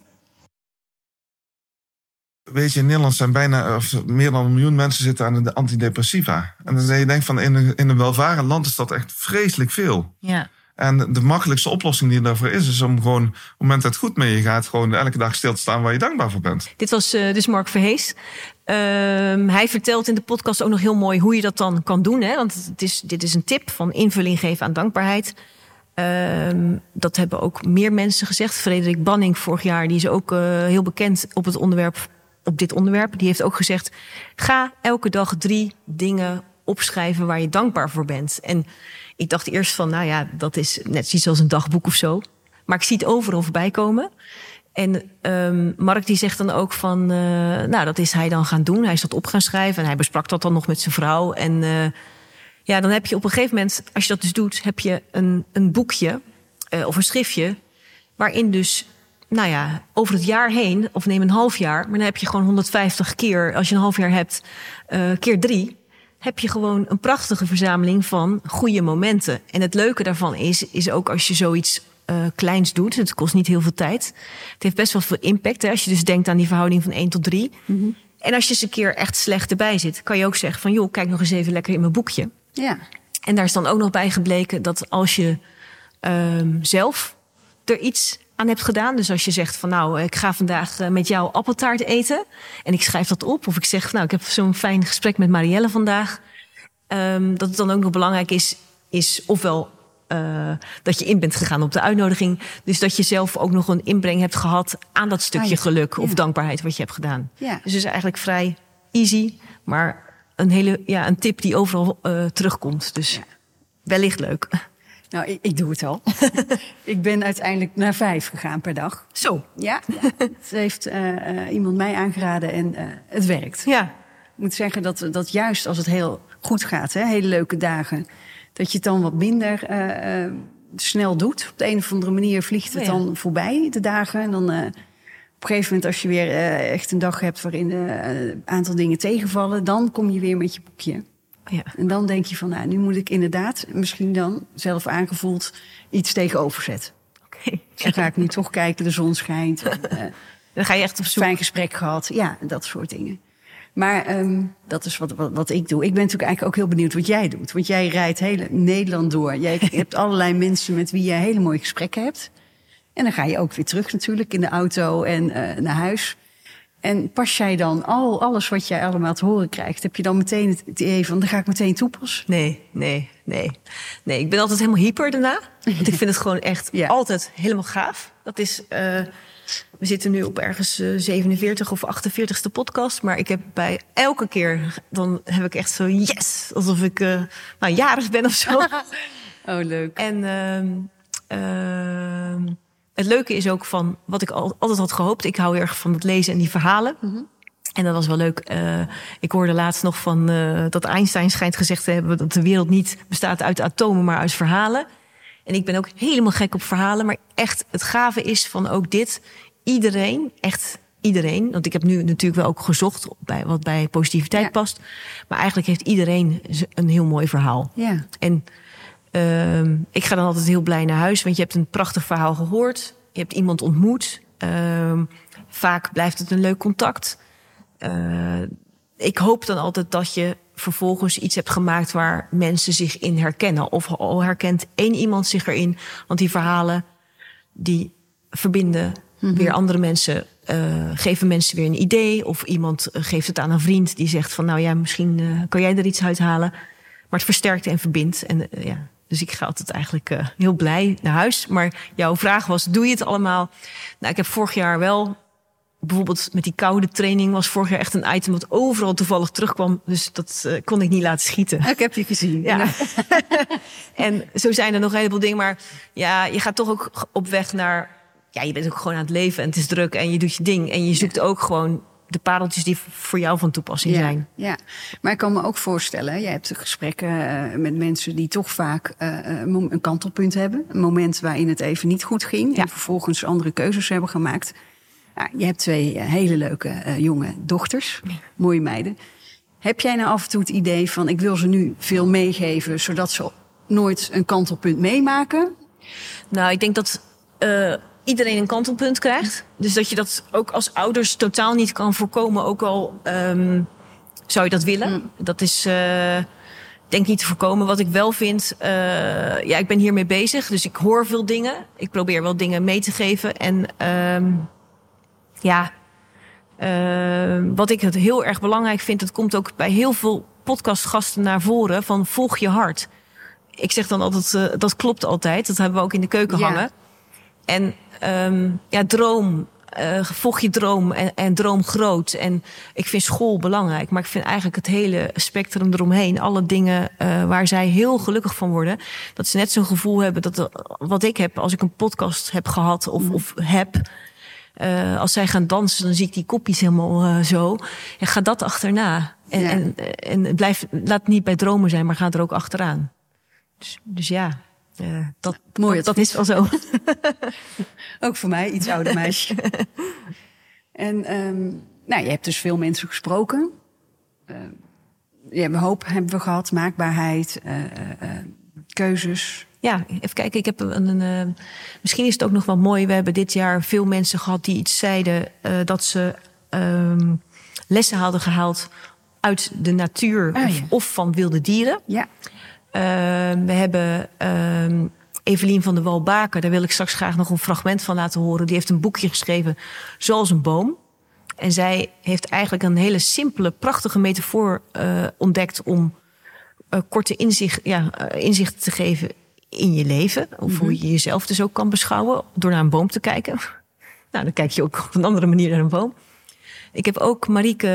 Weet je, in Nederland zijn bijna of meer dan een miljoen mensen zitten aan de antidepressiva. En dan je denkt van in een, in een welvarend land is dat echt vreselijk veel. Ja. En de makkelijkste oplossing die daarvoor is, is om gewoon op het moment dat het goed mee gaat, gewoon elke dag stil te staan waar je dankbaar voor bent. Dit was uh, dus Mark Verhees. Uh, hij vertelt in de podcast ook nog heel mooi hoe je dat dan kan doen. Hè? Want het is, dit is een tip van invulling geven aan dankbaarheid. Uh, dat hebben ook meer mensen gezegd. Frederik Banning vorig jaar, die is ook uh, heel bekend op het onderwerp op dit onderwerp. Die heeft ook gezegd: ga elke dag drie dingen opschrijven waar je dankbaar voor bent. En ik dacht eerst van, nou ja, dat is net zoiets als een dagboek of zo. Maar ik zie het overal voorbij komen. En um, Mark die zegt dan ook van, uh, nou dat is hij dan gaan doen. Hij is dat op gaan schrijven en hij besprak dat dan nog met zijn vrouw. En uh, ja, dan heb je op een gegeven moment, als je dat dus doet, heb je een, een boekje uh, of een schriftje waarin dus nou ja, over het jaar heen, of neem een half jaar, maar dan heb je gewoon 150 keer, als je een half jaar hebt, keer drie, heb je gewoon een prachtige verzameling van goede momenten. En het leuke daarvan is, is ook als je zoiets uh, kleins doet, het kost niet heel veel tijd. Het heeft best wel veel impact. Hè? Als je dus denkt aan die verhouding van 1 tot 3. Mm -hmm. En als je eens een keer echt slecht erbij zit, kan je ook zeggen van joh, kijk nog eens even lekker in mijn boekje. Ja. En daar is dan ook nog bij gebleken dat als je um, zelf er iets aan hebt gedaan. Dus als je zegt van nou, ik ga vandaag eh, met jou appeltaart eten. En ik schrijf dat op. Of ik zeg, nou, ik heb zo'n fijn gesprek met Marielle vandaag. Um, dat het dan ook nog belangrijk is, is ofwel eh, dat je in bent gegaan op de uitnodiging. Dus dat je zelf ook nog een inbreng hebt gehad aan dat stukje geluk of Ja. dankbaarheid wat je hebt gedaan. Ja. Dus het is eigenlijk vrij easy, maar een hele ja, een tip die overal eh, terugkomt. Dus wellicht leuk. Nou, ik, ik doe het al. ik ben uiteindelijk naar vijf gegaan per dag. Zo. Ja, het heeft eh, eh, iemand mij aangeraden en eh, het werkt. Ja. Ik moet zeggen dat, dat juist als het heel goed gaat, hè, hele leuke dagen, dat je het dan wat minder snel doet. Op de een of andere manier vliegt het Oh ja. dan voorbij, de dagen. En dan op een gegeven moment, als je weer echt een dag hebt waarin een aantal dingen tegenvallen, dan kom je weer met je boekje. Ja. En dan denk je van, nou, nu moet ik inderdaad, misschien dan zelf aangevoeld, iets tegenover zetten. Oké. Dan ga ik nu toch kijken, de zon schijnt. en, eh, Dan ga je echt op zoek. fijn gesprek gehad. Ja, dat soort dingen. Maar ehm, dat is wat, wat, wat ik doe. Ik ben natuurlijk eigenlijk ook heel benieuwd wat jij doet. Want jij rijdt heel Nederland door. Jij hebt allerlei mensen met wie je hele mooie gesprekken hebt. En dan ga je ook weer terug natuurlijk in de auto en eh, naar huis. En pas jij dan al alles wat jij allemaal te horen krijgt... heb je dan meteen het idee van, dan ga ik meteen toepassen? Nee, nee, nee. Nee, ik ben altijd helemaal hyper daarna. Want ik vind het gewoon echt Ja. altijd helemaal gaaf. Dat is, eh, we zitten nu op ergens eh, 47 of 48ste podcast. Maar ik heb bij elke keer, dan heb ik echt zo yes. Alsof ik eh, nou, jarig ben of zo. Oh, leuk. En ehm, ehm, het leuke is ook van wat ik al, altijd had gehoopt. Ik hou heel erg van het lezen en die verhalen. En dat was wel leuk. Eh, ik hoorde laatst nog van eh, dat Einstein schijnt gezegd te hebben dat de wereld niet bestaat uit atomen, maar uit verhalen. En ik ben ook helemaal gek op verhalen. Maar echt, het gave is van ook dit. Iedereen, echt iedereen. Want ik heb nu natuurlijk wel ook gezocht bij wat bij positiviteit Ja. past. Maar eigenlijk heeft iedereen een heel mooi verhaal. Ja, En ehm, ik ga dan altijd heel blij naar huis, want je hebt een prachtig verhaal gehoord. Je hebt iemand ontmoet. Ehm, vaak blijft het een leuk contact. Eh, ik hoop dan altijd dat je vervolgens iets hebt gemaakt waar mensen zich in herkennen. Of al herkent één iemand zich erin. Want die verhalen die verbinden weer andere mensen, eh, geven mensen weer een idee. Of iemand geeft het aan een vriend die zegt van nou ja, misschien eh, kan jij er iets uithalen. Maar het versterkt en verbindt. En, ja. Dus ik ga altijd eigenlijk eh, heel blij naar huis. Maar jouw vraag was, doe je het allemaal? Nou, ik heb vorig jaar wel bijvoorbeeld met die koude training was vorig jaar echt een item wat overal toevallig terugkwam. Dus dat eh, kon ik niet laten schieten. ik heb je gezien. Ja. en zo zijn er nog een heleboel dingen. Maar ja, je gaat toch ook op weg naar. Ja, je bent ook gewoon aan het leven en het is druk en je doet je ding. En je zoekt ook gewoon de pareltjes die voor jou van toepassing zijn. Ja, maar ik kan me ook voorstellen, jij hebt gesprekken eh, met mensen die toch vaak eh, een mom- een kantelpunt hebben. Een moment waarin het even niet goed ging Ja. en vervolgens andere keuzes hebben gemaakt. Ja, je hebt twee eh, hele leuke eh, jonge dochters, mooie meiden. Heb jij nou af en toe het idee van ik wil ze nu veel meegeven, zodat ze nooit een kantelpunt meemaken? Nou, ik denk dat eh, iedereen een kantelpunt krijgt. Dus dat je dat ook als ouders totaal niet kan voorkomen. Ook al ehm, zou je dat willen. Dat is eh, denk niet te voorkomen. Wat ik wel vind, eh, ja, ik ben hiermee bezig. Dus ik hoor veel dingen. Ik probeer wel dingen mee te geven. En ehm, ja, ehm, wat ik het heel erg belangrijk vind, dat komt ook bij heel veel podcastgasten naar voren van volg je hart. Ik zeg dan altijd, eh, dat klopt altijd. Dat hebben we ook in de keuken Ja. hangen. En ehm, ja, droom. eh volg je droom en, en droom groot. En ik vind school belangrijk. Maar ik vind eigenlijk het hele spectrum eromheen. Alle dingen eh, waar zij heel gelukkig van worden. Dat ze net zo'n gevoel hebben. Dat, er- wat ik heb als ik een podcast heb gehad of, of heb. Eh, als zij gaan dansen, dan zie ik die kopjes helemaal eh, zo. En ga dat achterna. En, Ja. en, en blijf, laat het niet bij dromen zijn, maar ga er ook achteraan. Dus, dus ja, eh, dat, Mooi dat, dat is wel zo. Ook voor mij, iets ouder meisje. en ehm, nou, je hebt dus veel mensen gesproken. Eh, hebt hoop hebben we gehad, maakbaarheid, eh, eh, keuzes. Ja, even kijken. Ik heb een, een, eh, misschien is het ook nog wel mooi. We hebben dit jaar veel mensen gehad die iets zeiden dat ze ehm, lessen hadden gehaald uit de natuur Ah, of, ja. of van wilde dieren. Ja, Ehm, we hebben ehm Evelien van der Walbaker, daar wil ik straks graag nog een fragment van laten horen. Die heeft een boekje geschreven, Zoals een boom. En zij heeft eigenlijk een hele simpele, prachtige metafoor eh, ontdekt om eh, korte inzicht, ja, eh, inzicht te geven in je leven. Of hoe je jezelf dus ook kan beschouwen door naar een boom te kijken. Nou, dan kijk je ook op een andere manier naar een boom. Ik heb ook Marieke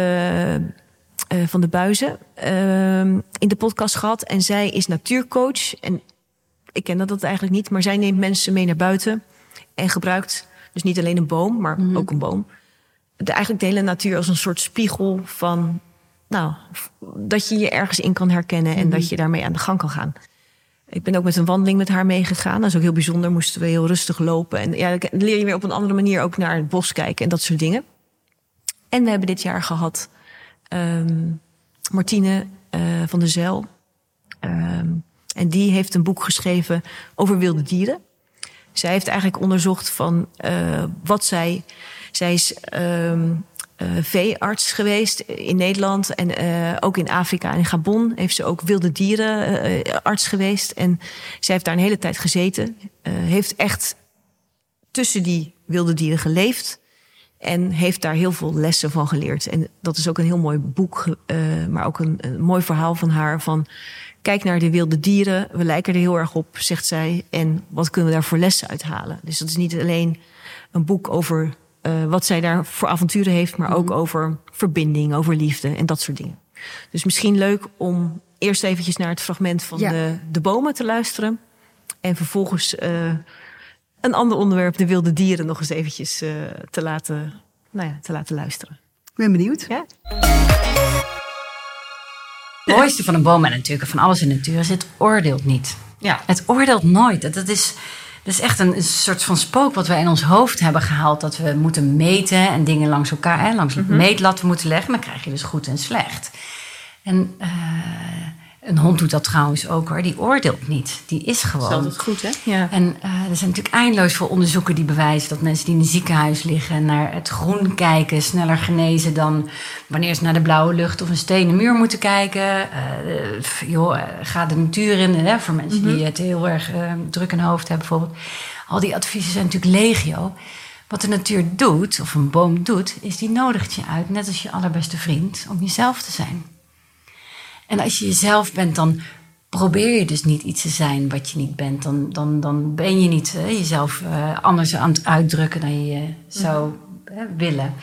uh, van de Buizen uh, in de podcast gehad. En zij is natuurcoach. En ik ken dat eigenlijk niet, maar zij neemt mensen mee naar buiten. En gebruikt dus niet alleen een boom, maar Mhm. ook een boom. De, eigenlijk de hele natuur als een soort spiegel van... Nou, dat je je ergens in kan herkennen en dat je daarmee aan de gang kan gaan. Ik ben ook met een wandeling met haar meegegaan. Dat is ook heel bijzonder. Moesten we heel rustig lopen. En ja, dan leer je weer op een andere manier ook naar het bos kijken en dat soort dingen. En we hebben dit jaar gehad ehm, Martine eh, van der Zijl. Ehm, en die heeft een boek geschreven over wilde dieren. Zij heeft eigenlijk onderzocht van eh, wat zij. Zij is ehm, eh, veearts geweest in Nederland en ook in Afrika en in Gabon heeft ze ook wilde dierenarts geweest. En zij heeft daar een hele tijd gezeten. heeft echt tussen die wilde dieren geleefd. En heeft daar heel veel lessen van geleerd. En dat is ook een heel mooi boek, eh, maar ook een, een mooi verhaal van haar. Van kijk naar de wilde dieren, we lijken er heel erg op, zegt zij. En wat kunnen we daar voor lessen uithalen? Dus dat is niet alleen een boek over eh, wat zij daar voor avonturen heeft, maar ook over verbinding, over liefde en dat soort dingen. Dus misschien leuk om eerst eventjes naar het fragment van Ja. de, de bomen te luisteren. En vervolgens eh, een ander onderwerp, de wilde dieren, nog eens eventjes eh, te, laten, nou ja, te laten luisteren. Ik ben benieuwd. Ja? Het mooiste van een boom en natuurlijk van alles in de natuur is het oordeelt niet. Ja. Het oordeelt nooit. Dat, dat, is, dat is echt een, een soort van spook wat wij in ons hoofd hebben gehaald. Dat we moeten meten en dingen langs elkaar, hè, langs een meetlat moeten leggen. Dan krijg je dus goed en slecht. En eh, een hond doet dat trouwens ook hoor. Die oordeelt niet. Die is gewoon. goed, hè? Ja. En eh, er zijn natuurlijk eindeloos veel onderzoeken die bewijzen dat mensen die in een ziekenhuis liggen naar het groen kijken sneller genezen dan wanneer ze naar de blauwe lucht of een stenen muur moeten kijken. Eh, f- joh, eh, ga de natuur in. Hè, voor mensen die het heel erg eh, druk in hoofd hebben bijvoorbeeld. Al die adviezen zijn natuurlijk legio. Wat de natuur doet, of een boom doet, is die nodigt je uit, net als je allerbeste vriend, om jezelf te zijn. En als je jezelf bent, dan probeer je dus niet iets te zijn wat je niet bent. Dan, dan, dan ben je niet hè, jezelf eh, anders aan het uitdrukken dan je zou hè, willen.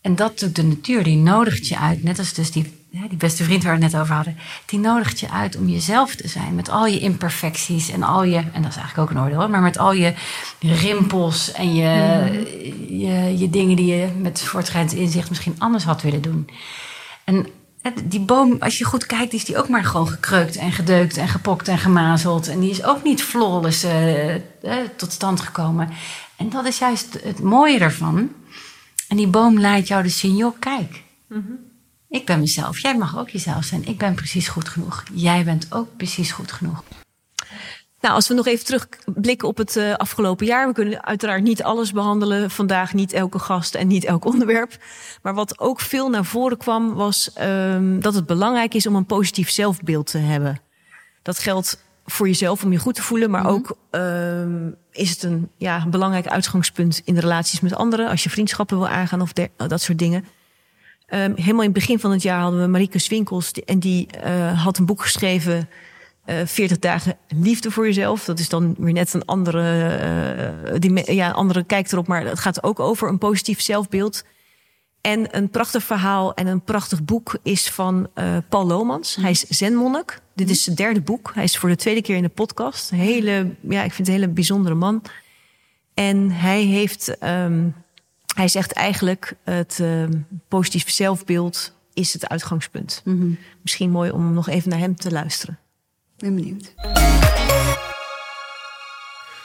En dat doet de natuur, die nodigt je uit. Net als dus die, hè, die beste vriend waar we het net over hadden. Die nodigt je uit om jezelf te zijn. Met al je imperfecties en al je... En dat is eigenlijk ook een oordeel, hoor, maar met al je rimpels en je, je, je dingen die je met voortschrijdend inzicht misschien anders had willen doen. En die boom, als je goed kijkt, is die ook maar gewoon gekreukt en gedeukt en gepokt en gemazeld. En die is ook niet flawless eh, eh, tot stand gekomen. En dat is juist het mooie ervan. En die boom laat jou dus zien, joh, kijk. Ik ben mezelf. Jij mag ook jezelf zijn. Ik ben precies goed genoeg. Jij bent ook precies goed genoeg. Nou, als we nog even terugblikken op het eh, afgelopen jaar. We kunnen uiteraard niet alles behandelen vandaag, niet elke gast en niet elk onderwerp. Maar wat ook veel naar voren kwam, was ehm, dat het belangrijk is om een positief zelfbeeld te hebben. Dat geldt voor jezelf om je goed te voelen, maar ook ehm, is het een, ja, een belangrijk uitgangspunt in de relaties met anderen. Als je vriendschappen wil aangaan of der- dat soort dingen. Ehm, helemaal in het begin van het jaar hadden we Marieke Swinkels. En die eh, had een boek geschreven. Eh 40 dagen liefde voor jezelf. Dat is dan weer net een andere, eh, die, ja, andere kijk erop. Maar het gaat ook over een positief zelfbeeld. En een prachtig verhaal en een prachtig boek is van eh, Paul Lomans. Hij is zenmonnik. Dit is zijn derde boek. Hij is voor de tweede keer in de podcast. Hele, ja, ik vind het een hele bijzondere man. En hij heeft, ehm, hij zegt eigenlijk het ehm, positief zelfbeeld is het uitgangspunt. Misschien mooi om nog even naar hem te luisteren. Ik ben benieuwd.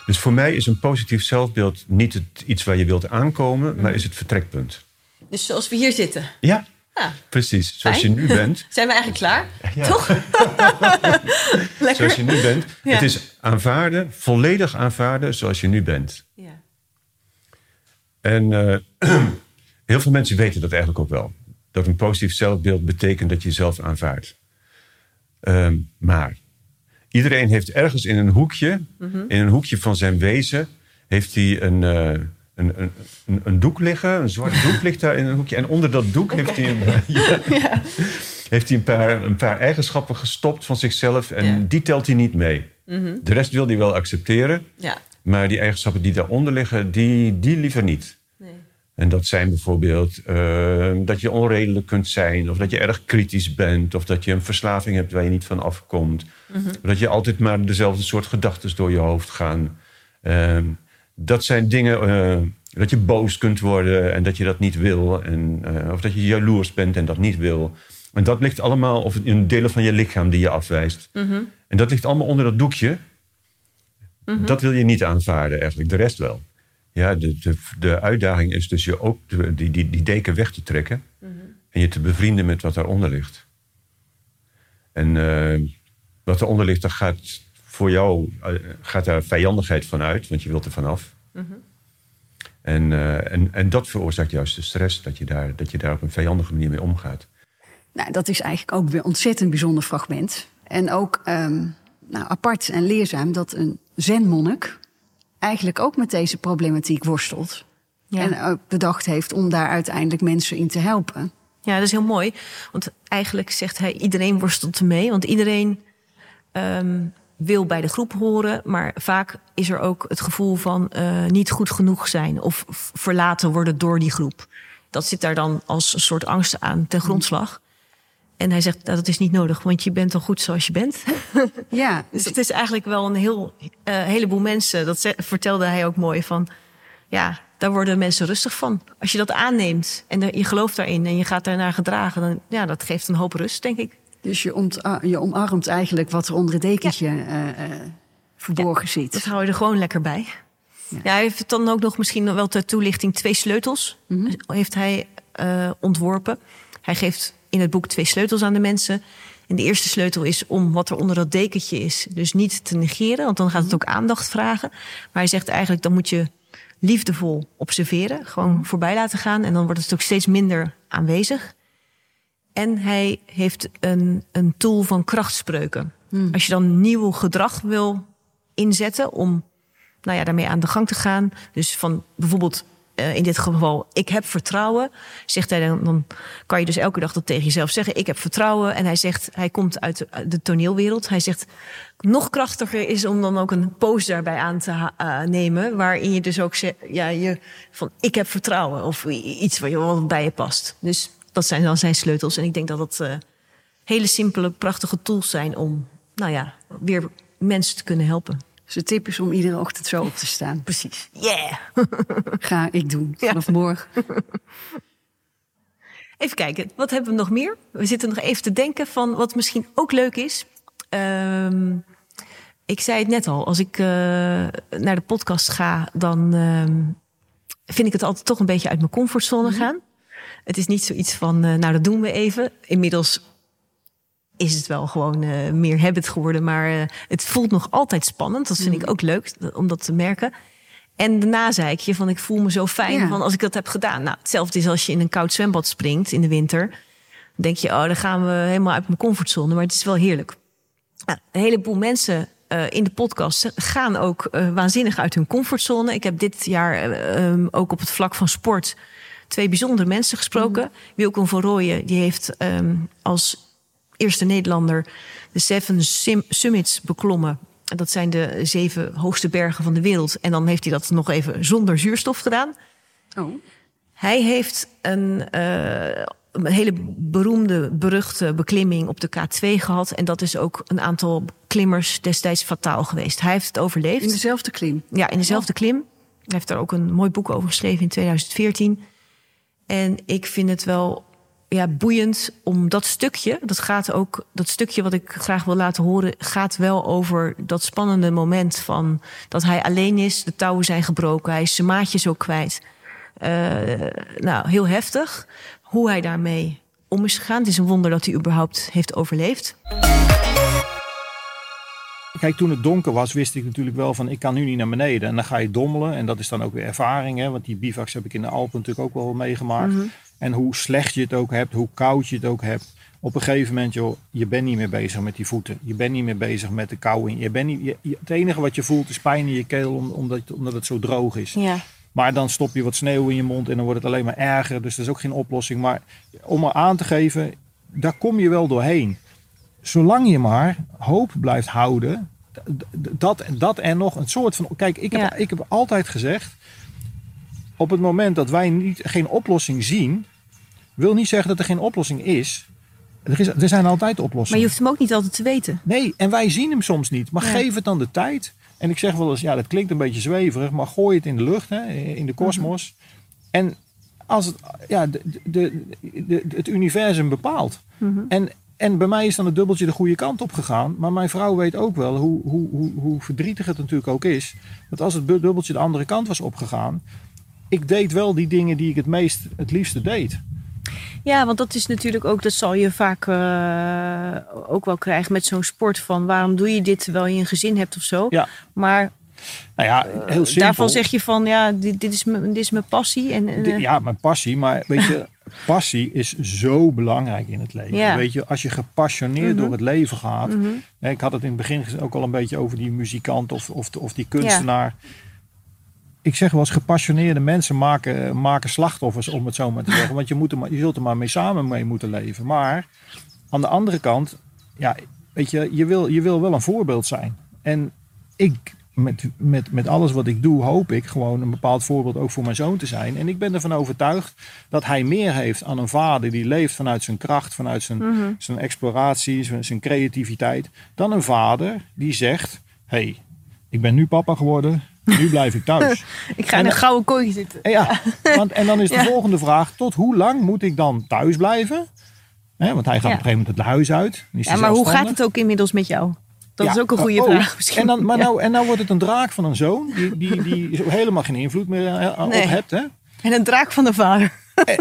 Dus voor mij is een positief zelfbeeld niet het, iets waar je wilt aankomen, maar is het vertrekpunt. Dus zoals we hier zitten. Ja, Ja. precies. Zoals Fijn. je nu bent. Zijn we eigenlijk klaar? Ja. Toch? Lekker. Zoals je nu bent. Ja. Het is aanvaarden, volledig aanvaarden zoals je nu bent. Ja. En eh, heel veel mensen weten dat eigenlijk ook wel. Dat een positief zelfbeeld betekent dat je jezelf aanvaardt. Ehm, maar iedereen heeft ergens in een hoekje, Mhm. in een hoekje van zijn wezen, heeft hij een, eh, een, een, een, doek liggen. Een zwart doek ligt daar in een hoekje. En onder dat doek heeft hij, een, ja, heeft hij een, paar, een paar eigenschappen gestopt van zichzelf. En Ja. die telt hij niet mee. De rest wil hij wel accepteren. Ja. Maar die eigenschappen die daaronder liggen, die, die liever niet. En dat zijn bijvoorbeeld eh, dat je onredelijk kunt zijn, of dat je erg kritisch bent, of dat je een verslaving hebt waar je niet van afkomt. Of dat je altijd maar dezelfde soort gedachten door je hoofd gaan. Ehm, dat zijn dingen, eh, dat je boos kunt worden en dat je dat niet wil. En, eh, of dat je jaloers bent en dat niet wil. En dat ligt allemaal, of in delen van je lichaam die je afwijst. En dat ligt allemaal onder dat doekje. Dat wil je niet aanvaarden eigenlijk, de rest wel. Ja, de, de, de uitdaging is dus je ook die, die, die deken weg te trekken. En je te bevrienden met wat daaronder ligt. En eh, wat eronder ligt, daar gaat voor jou eh, gaat daar vijandigheid van uit, want je wilt er vanaf. En, eh, en, en dat veroorzaakt juist de stress, dat je, daar, dat je daar op een vijandige manier mee omgaat. Nou, dat is eigenlijk ook weer een ontzettend bijzonder fragment. En ook ehm, nou, apart en leerzaam dat een zenmonnik eigenlijk ook met deze problematiek worstelt. Ja. En ook bedacht heeft om daar uiteindelijk mensen in te helpen. Ja, dat is heel mooi. Want eigenlijk zegt hij, iedereen worstelt ermee. Want iedereen ehm, wil bij de groep horen. Maar vaak is er ook het gevoel van eh, niet goed genoeg zijn. Of verlaten worden door die groep. Dat zit daar dan als een soort angst aan ten grondslag. En hij zegt, nou, dat is niet nodig, want je bent al goed zoals je bent. Ja, Dus het is eigenlijk wel een heel, eh, heleboel mensen, dat ze- vertelde hij ook mooi, van ja, daar worden mensen rustig van. Als je dat aanneemt en er- je gelooft daarin en je gaat daarnaar gedragen, dan ja, dat geeft een hoop rust, denk ik. dus je, ont- je omarmt eigenlijk wat er onder het dekentje eh, eh, verborgen zit. Dat hou je er gewoon lekker bij. Ja. hij heeft dan ook nog misschien wel ter toelichting twee sleutels. Heeft hij ontworpen. Hij geeft in het boek twee sleutels aan de mensen. En de eerste sleutel is om wat er onder dat dekentje is, dus niet te negeren, want dan gaat het ook aandacht vragen. Maar hij zegt eigenlijk, dan moet je liefdevol observeren, gewoon voorbij laten gaan. En dan wordt het ook steeds minder aanwezig. En hij heeft een, een tool van krachtspreuken. Als je dan nieuw gedrag wil inzetten om nou ja, daarmee aan de gang te gaan. Dus van bijvoorbeeld eh, in dit geval, ik heb vertrouwen. Zegt hij dan, dan kan je dus elke dag dat tegen jezelf zeggen. Ik heb vertrouwen. En hij zegt, hij komt uit de, toneelwereld. Hij zegt, nog krachtiger is om dan ook een pose daarbij aan te eh, nemen. Waarin je dus ook zegt, ja, je, van ik heb vertrouwen. Of iets wat, wat bij je past. Dus dat zijn dan zijn sleutels. En ik denk dat dat eh, hele simpele, prachtige tools zijn om, nou ja, weer mensen te kunnen helpen. Dus de tip is om iedere ochtend zo op te staan. Precies. Yeah! Ga ik doen. Ja. Vanaf morgen. Even kijken, wat hebben we nog meer? We zitten nog even te denken van wat misschien ook leuk is. Ehm, ik zei het net al, als ik eh, naar de podcast ga, dan ehm, vind ik het altijd toch een beetje uit mijn comfortzone gaan. Het is niet zoiets van, eh, nou dat doen we even. Inmiddels is het wel gewoon eh, meer habit geworden, maar eh, het voelt nog altijd spannend. Dat vind ik ook leuk om dat te merken. En daarna zei ik je van ik voel me zo fijn Ja. van als ik dat heb gedaan. Nou, hetzelfde is als je in een koud zwembad springt in de winter. Dan denk je, oh, dan gaan we helemaal uit mijn comfortzone. Maar het is wel heerlijk. Nou, een heleboel mensen eh, in de podcast gaan ook waanzinnig uit hun comfortzone. Ik heb dit jaar eh, ehm, ook op het vlak van sport twee bijzondere mensen gesproken. Wilco van Rooyen, die heeft ehm, als eerste Nederlander de Seven Sim- Summits beklommen. En Dat zijn de zeven hoogste bergen van de wereld. En dan heeft hij dat nog even zonder zuurstof gedaan. Oh. Hij heeft een, eh, een hele beroemde, beruchte beklimming op de K2 gehad. En dat is ook een aantal klimmers destijds fataal geweest. Hij heeft het overleefd. In dezelfde klim. Ja, in dezelfde klim. Hij heeft daar ook een mooi boek over geschreven in 2014. En ik vind het wel ja, boeiend om dat stukje, dat gaat ook, dat stukje wat ik graag wil laten horen, gaat wel over dat spannende moment van dat hij alleen is, de touwen zijn gebroken, hij is zijn maatjes ook kwijt. Eh, nou, heel heftig hoe hij daarmee om is gegaan. Het is een wonder dat hij überhaupt heeft overleefd. Kijk, toen het donker was, wist ik natuurlijk wel van ik kan nu niet naar beneden. En dan ga je dommelen. En dat is dan ook weer ervaring. Hè? Want die bivaks heb ik in de Alpen natuurlijk ook wel meegemaakt. En hoe slecht je het ook hebt, hoe koud je het ook hebt. Op een gegeven moment, joh, je bent niet meer bezig met die voeten. Je bent niet meer bezig met de kou. in- Je bent niet, je- je- het enige wat je voelt is pijn in je keel om- omdat, omdat het zo droog is. Ja. Maar dan stop je wat sneeuw in je mond en dan wordt het alleen maar erger. Dus dat is ook geen oplossing. Maar om er aan te geven, daar kom je wel doorheen. Zolang je maar hoop blijft houden dat, dat en nog een soort van. Kijk, ik heb, Ja. ik heb altijd gezegd. Op het moment dat wij niet, geen oplossing zien. Wil niet zeggen dat er geen oplossing is. Er, is, er zijn altijd Maar oplossingen. je hoeft hem ook niet altijd te weten. Nee, en wij zien hem soms niet. Maar Ja. geef het dan de tijd. En ik zeg wel eens, ja, dat klinkt een beetje zweverig, maar gooi het in de lucht, hè, in de kosmos. En als het, ja, de, de, de, het universum bepaalt. En, en bij mij is dan het dubbeltje de goede kant op gegaan. Maar mijn vrouw weet ook wel hoe, hoe, hoe, hoe verdrietig het natuurlijk ook is. Dat als het dubbeltje de andere kant was opgegaan. Ik deed wel die dingen die ik het meest, het liefste deed. Ja, want dat is natuurlijk ook, dat zal je vaak eh, ook wel krijgen met zo'n sport van waarom doe je dit terwijl je een gezin hebt of zo. Ja. Maar Nou ja, heel simpel. daarvan zeg je van ja, dit, dit, is, mijn, dit is mijn passie. En, eh, Ja, mijn passie. Maar weet je, passie is zo belangrijk in het leven. Ja. Mhm. Weet je, als je gepassioneerd door het leven gaat. hè, Ik had het in het begin ook al een beetje over die muzikant of, of, of die kunstenaar. Ik zeg wel eens, gepassioneerde mensen maken, maken slachtoffers, om het zo maar te zeggen. Want je, moet er maar, je zult er maar mee samen mee moeten leven. Maar aan de andere kant, ja, weet je, je wil, je wil wel een voorbeeld zijn. En ik, met, met, met alles wat ik doe, hoop ik gewoon een bepaald voorbeeld ook voor mijn zoon te zijn. En ik ben ervan overtuigd dat hij meer heeft aan een vader die leeft vanuit zijn kracht, vanuit zijn, zijn exploratie, zijn, zijn creativiteit, dan een vader die zegt: Hé, hey, ik ben nu papa geworden, nu blijf ik thuis. ik ga en in een gouden kooi zitten. En, ja, want, en dan is de Ja. volgende vraag: tot hoe lang moet ik dan thuis blijven? Hè, want hij gaat Ja. op een gegeven moment het huis uit. Ja, maar hoe gaat het ook inmiddels met jou? Dat Ja, is ook een goede oh, vraag misschien. En dan, maar, nou, en nou wordt het een draak van een zoon die, die, die helemaal geen invloed meer eh, Nee. op hebt. Hè? En een draak van de vader.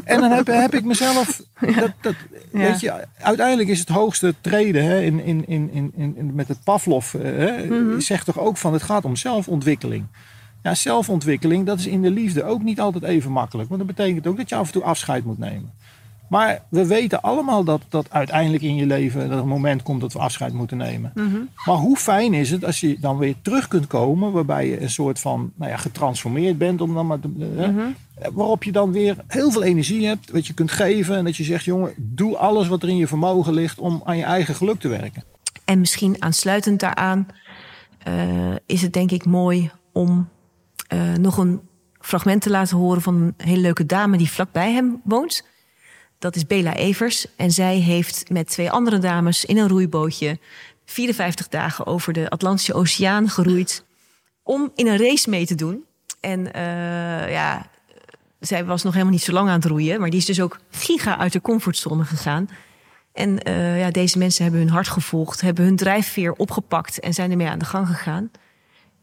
En, dan heb, heb ik mezelf. Dat, dat, Ja. weet je, uiteindelijk is het hoogste treden hè, in, in, in, in, in, met het Pavlov. eh, Hè, Mhm. Zegt toch ook van het gaat om zelfontwikkeling. Ja, zelfontwikkeling, dat is in de liefde ook niet altijd even makkelijk. Want dat betekent ook dat je af en toe afscheid moet nemen. Maar we weten allemaal dat, dat uiteindelijk in je leven dat er een moment komt dat we afscheid moeten nemen. Maar hoe fijn is het als je dan weer terug kunt komen, waarbij je een soort van nou ja, getransformeerd bent, om dan maar te- hè, waarop je dan weer heel veel energie hebt, wat je kunt geven en dat je zegt, jongen, doe alles wat er in je vermogen ligt om aan je eigen geluk te werken. En misschien aansluitend daaraan eh, is het denk ik mooi om eh, nog een fragment te laten horen van een hele leuke dame die vlakbij hem woont. Dat is Bela Evers. En zij heeft met twee andere dames in een roeibootje 54 dagen over de Atlantische Oceaan geroeid om in een race mee te doen. En eh, ja, zij was nog helemaal niet zo lang aan het roeien, maar die is dus ook giga uit de comfortzone gegaan. En eh, ja, deze mensen hebben hun hart gevolgd, hebben hun drijfveer opgepakt en zijn ermee aan de gang gegaan.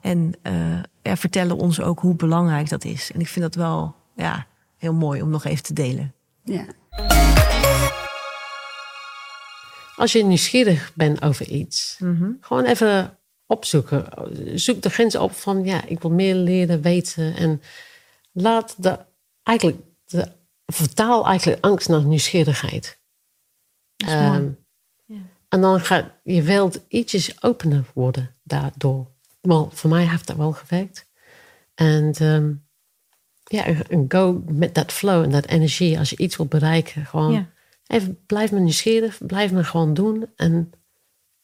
En eh, ja, vertellen ons ook hoe belangrijk dat is. En ik vind dat wel ja, heel mooi om nog even te delen. Ja. Als je nieuwsgierig bent over iets, gewoon even opzoeken. Zoek de grens op van ja, ik wil meer leren, weten. En laat de, eigenlijk, de, vertaal eigenlijk angst naar nieuwsgierigheid. Ehm, En dan gaat je wereld ietsjes opener worden daardoor. Wel, voor mij heeft dat wel gewerkt. En ehm, ja, en go met dat flow en dat energie. Als je iets wilt bereiken, gewoon Ja. even blijf me nieuwsgierig. Blijf me gewoon doen en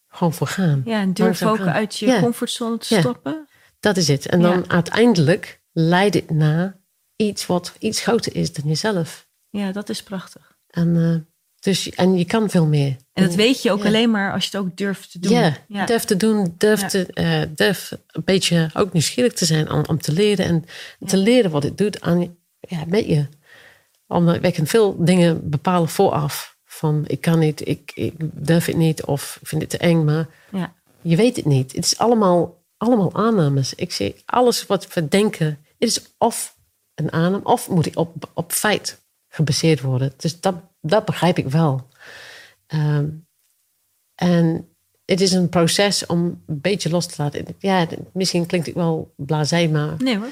gewoon voor gaan. Ja, en durf ook gaan. uit je Ja, comfortzone te Ja. stappen. Dat is het. En dan uiteindelijk leidt het naar iets wat iets groter is dan jezelf. Ja, dat is prachtig. En, eh, dus, en je kan veel meer. En dat weet je ook Ja. alleen maar als je het ook durft te doen. Ja, durf te doen, durf, Ja. te, eh, durf een beetje ook nieuwsgierig te zijn om, om te leren. En te leren wat het doet aan, ja, met je. Omdat wij kunnen veel dingen bepalen vooraf. Van ik kan niet, ik, ik durf het niet of ik vind het te eng. Maar Ja. je weet het niet. Het is allemaal, allemaal aannames. Ik zie alles wat we denken, het is of een aanname of moet ik op, op feit gebaseerd worden. Dus dat, dat begrijp ik wel. Ehm, en het is een proces om een beetje los te laten. Ja, misschien klinkt het wel blasé, maar Nee hoor.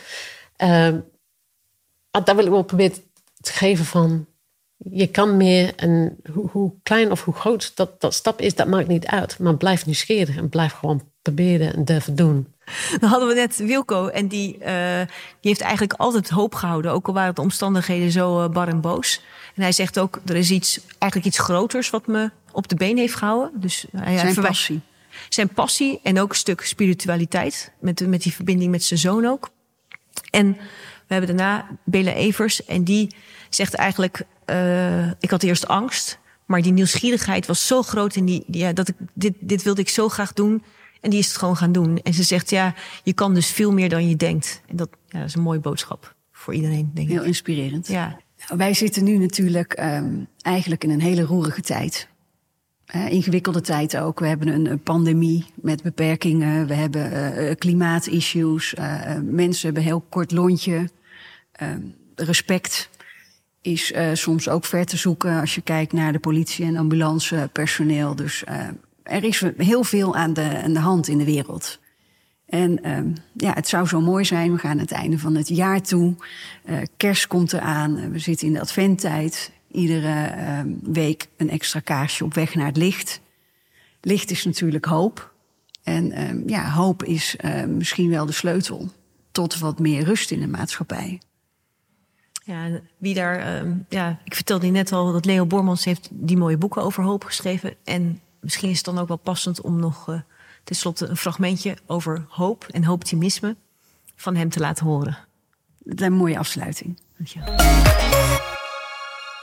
Maar daar wil ik wel proberen te geven van... Je kan meer en hoe, hoe klein of hoe groot dat, dat stap is, dat maakt niet uit. Maar blijf nieuwsgierig en blijf gewoon proberen en durven doen. Dan hadden we net Wilco en die, eh, die heeft eigenlijk altijd hoop gehouden. Ook al waren de omstandigheden zo eh, bar en boos. En hij zegt ook, er is iets, eigenlijk iets groters wat me op de been heeft gehouden. Dus hij Zijn passie. zijn passie en ook een stuk spiritualiteit. Met, met die verbinding met zijn zoon ook. En we hebben daarna Bela Evers. En die zegt eigenlijk, ik had eerst angst. Maar die nieuwsgierigheid was zo groot. En die, ja, dat ik, dit, dit wilde ik zo graag doen. En die is het gewoon gaan doen. En ze zegt, ja, je kan dus veel meer dan je denkt. En dat, ja, dat is een mooie boodschap voor iedereen, denk ik. Heel inspirerend. Ja. Nou, wij zitten nu natuurlijk um, eigenlijk in een hele roerige tijd. Uh, ingewikkelde tijd ook. We hebben een, een pandemie met beperkingen. We hebben uh, klimaatissues. Uh, mensen hebben heel kort lontje. Ehm, respect is soms ook ver te zoeken als je kijkt naar de politie en ambulancepersoneel. Dus er is heel veel aan de, aan de hand in de wereld. En uh, ja, het zou zo mooi zijn. We gaan het einde van het jaar toe. Uh, kerst komt eraan. We zitten in de adventtijd. Iedere uh, week een extra kaarsje op weg naar het licht. Licht is natuurlijk hoop. En ehm, ja, hoop is misschien wel de sleutel tot wat meer rust in de maatschappij. Ja, wie daar, ehm, ja, ik vertelde net al dat Leo Bormans heeft die mooie boeken over hoop geschreven. En misschien is het dan ook wel passend om nog uh, tenslotte een fragmentje over hoop en optimisme van hem te laten horen. Dat is een mooie afsluiting.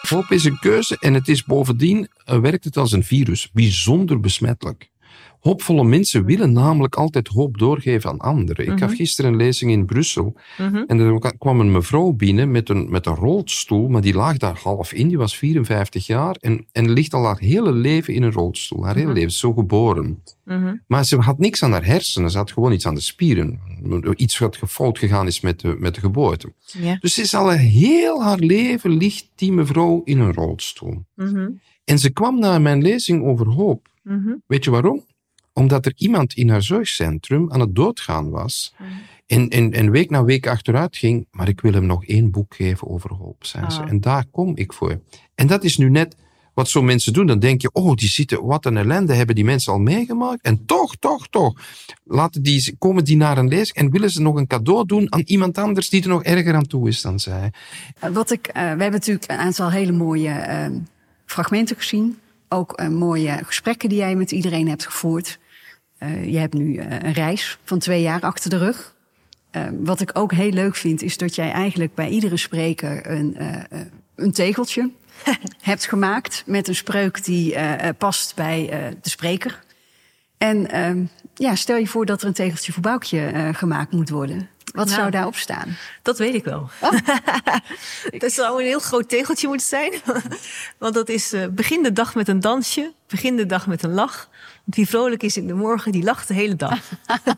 Hoop is een keuze en het is bovendien, uh, werkt het als een virus, bijzonder besmettelijk. Hoopvolle mensen willen namelijk altijd hoop doorgeven aan anderen. Ik gaf mhm. gisteren een lezing in Brussel mhm. en er kwam een mevrouw binnen met een, met een rolstoel, maar die lag daar half in. Die was 54 jaar en, en ligt al haar hele leven in een rolstoel. Haar hele mhm. leven, zo geboren. Maar ze had niks aan haar hersenen, ze had gewoon iets aan de spieren. Iets wat fout gegaan is met de, met de geboorte. Dus ze is al heel haar leven ligt die mevrouw in een rolstoel. En ze kwam naar mijn lezing over hoop. Weet je waarom? Omdat er iemand in haar zorgcentrum aan het doodgaan was. Mm. En, en, en week na week achteruit ging. Maar ik wil hem nog één boek geven over hoop, zei ze. Ah. En daar kom ik voor. En dat is nu net wat zo mensen doen. Dan denk je, oh, die zitten, wat een ellende hebben die mensen al meegemaakt. En toch, toch, toch. Laten die, komen die naar een lees en willen ze nog een cadeau doen aan iemand anders die er nog erger aan toe is dan zij. Wat ik, uh, we hebben natuurlijk een aantal hele mooie uh, fragmenten gezien. Ook uh, mooie gesprekken die jij met iedereen hebt gevoerd. Uh, je hebt nu uh, een reis van twee jaar achter de rug. Wat ik ook heel leuk vind, is dat jij eigenlijk bij iedere spreker een, een tegeltje hebt gemaakt. Met een spreuk die past bij de spreker. En ehm, ja, stel je voor dat er een tegeltje voor Boukje gemaakt moet worden. Wat nou, zou daarop staan? Dat weet ik wel. Oh. dat zou een heel groot tegeltje moeten zijn. Want dat is begin de dag met een dansje, begin de dag met een lach, wie vrolijk is in de morgen, die lacht de hele dag.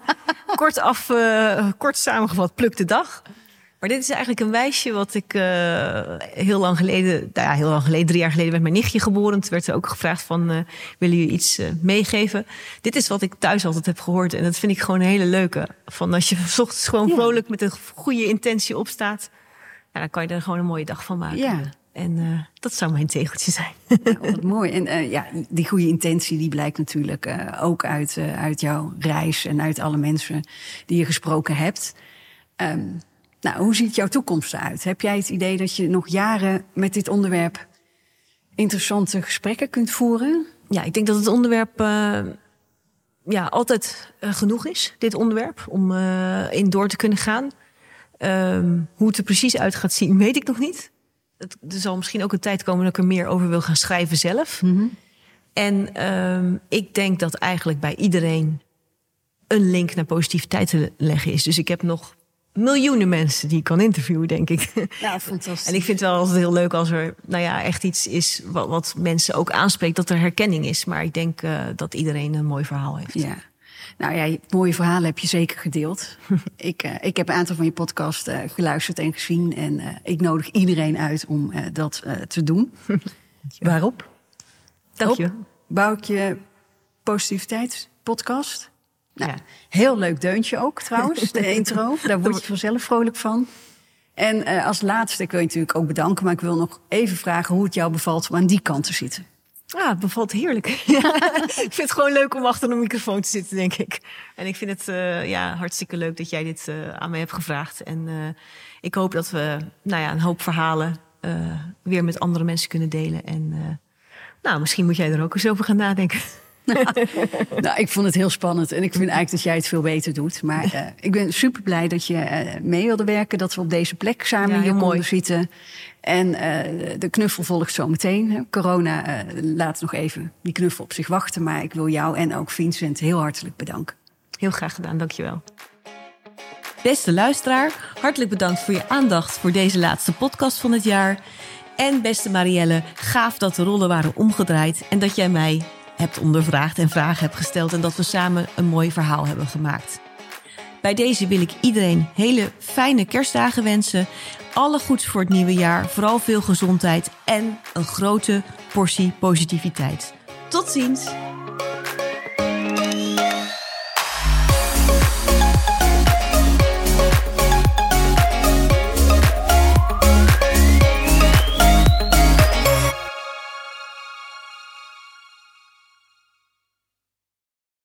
kort, af, uh, kort samengevat, pluk de dag. Maar dit is eigenlijk een wijsje wat ik uh, heel lang geleden, nou ja, heel lang geleden, drie jaar geleden werd mijn nichtje geboren. Toen werd er ook gevraagd van, uh, willen jullie iets uh, meegeven? Dit is wat ik thuis altijd heb gehoord en dat vind ik gewoon een hele leuke. Van als je s ochtends gewoon ja. vrolijk met een goede intentie opstaat, ja, dan kan je er gewoon een mooie dag van maken. Ja. En uh, dat zou mijn tegeltje zijn. Ja, wat mooi. En uh, ja, die goede intentie die blijkt natuurlijk uh, ook uit, uit jouw reis en uit alle mensen die je gesproken hebt. Um, nou, hoe ziet jouw toekomst eruit? Heb jij het idee dat je nog jaren met dit onderwerp interessante gesprekken kunt voeren? Ja, ik denk dat het onderwerp ja, altijd genoeg is, dit onderwerp, om in door te kunnen gaan. Um, hoe het er precies uit gaat zien, weet ik nog niet er zal misschien ook een tijd komen dat ik er meer over wil gaan schrijven zelf. Mm -hmm. En um, ik denk dat eigenlijk bij iedereen een link naar positiviteit te leggen is. Dus ik heb nog miljoenen mensen die ik kan interviewen, denk ik. Ja, fantastisch. En ik vind het wel altijd heel leuk als er nou ja, echt iets is wat, wat mensen ook aanspreekt, dat er herkenning is. Maar ik denk uh, dat iedereen een mooi verhaal heeft. Ja. Nou ja, mooie verhalen heb je zeker gedeeld. ik, uh, ik heb een aantal van je podcast uh, geluisterd en gezien. En ik nodig iedereen uit om dat te doen. Waarop? Dank je. Boukje Positiviteit podcast. Nou, ja. Heel leuk deuntje ook trouwens, de intro. Daar word je vanzelf vrolijk van. En als laatste, ik wil je natuurlijk ook bedanken... maar ik wil nog even vragen hoe het jou bevalt om aan die kant te zitten. Ah, het bevalt heerlijk. ik vind het gewoon leuk om achter een microfoon te zitten, denk ik. En ik vind het uh, ja, hartstikke leuk dat jij dit uh, aan mij hebt gevraagd. En ik hoop dat we nou ja, een hoop verhalen weer met andere mensen kunnen delen. En nou, misschien moet jij er ook eens over gaan nadenken. Nou, ik vond het heel spannend. En ik vind eigenlijk dat jij het veel beter doet. Maar uh, ik ben super blij dat je uh, mee wilde werken. Dat we op deze plek samen Ja, hier heel konden mooi. zitten. En uh, de knuffel volgt zo meteen. Corona laat nog even die knuffel op zich wachten. Maar ik wil jou en ook Vincent heel hartelijk bedanken. Heel graag gedaan, dankjewel. Beste luisteraar, hartelijk bedankt voor je aandacht voor deze laatste podcast van het jaar. En beste Marielle, gaaf dat de rollen waren omgedraaid en dat jij mij hebt ondervraagd en vragen hebt gesteld en dat we samen een mooi verhaal hebben gemaakt. Bij deze wil ik iedereen hele fijne kerstdagen wensen. Alle goeds voor het nieuwe jaar, vooral veel gezondheid en een grote portie positiviteit. Tot ziens!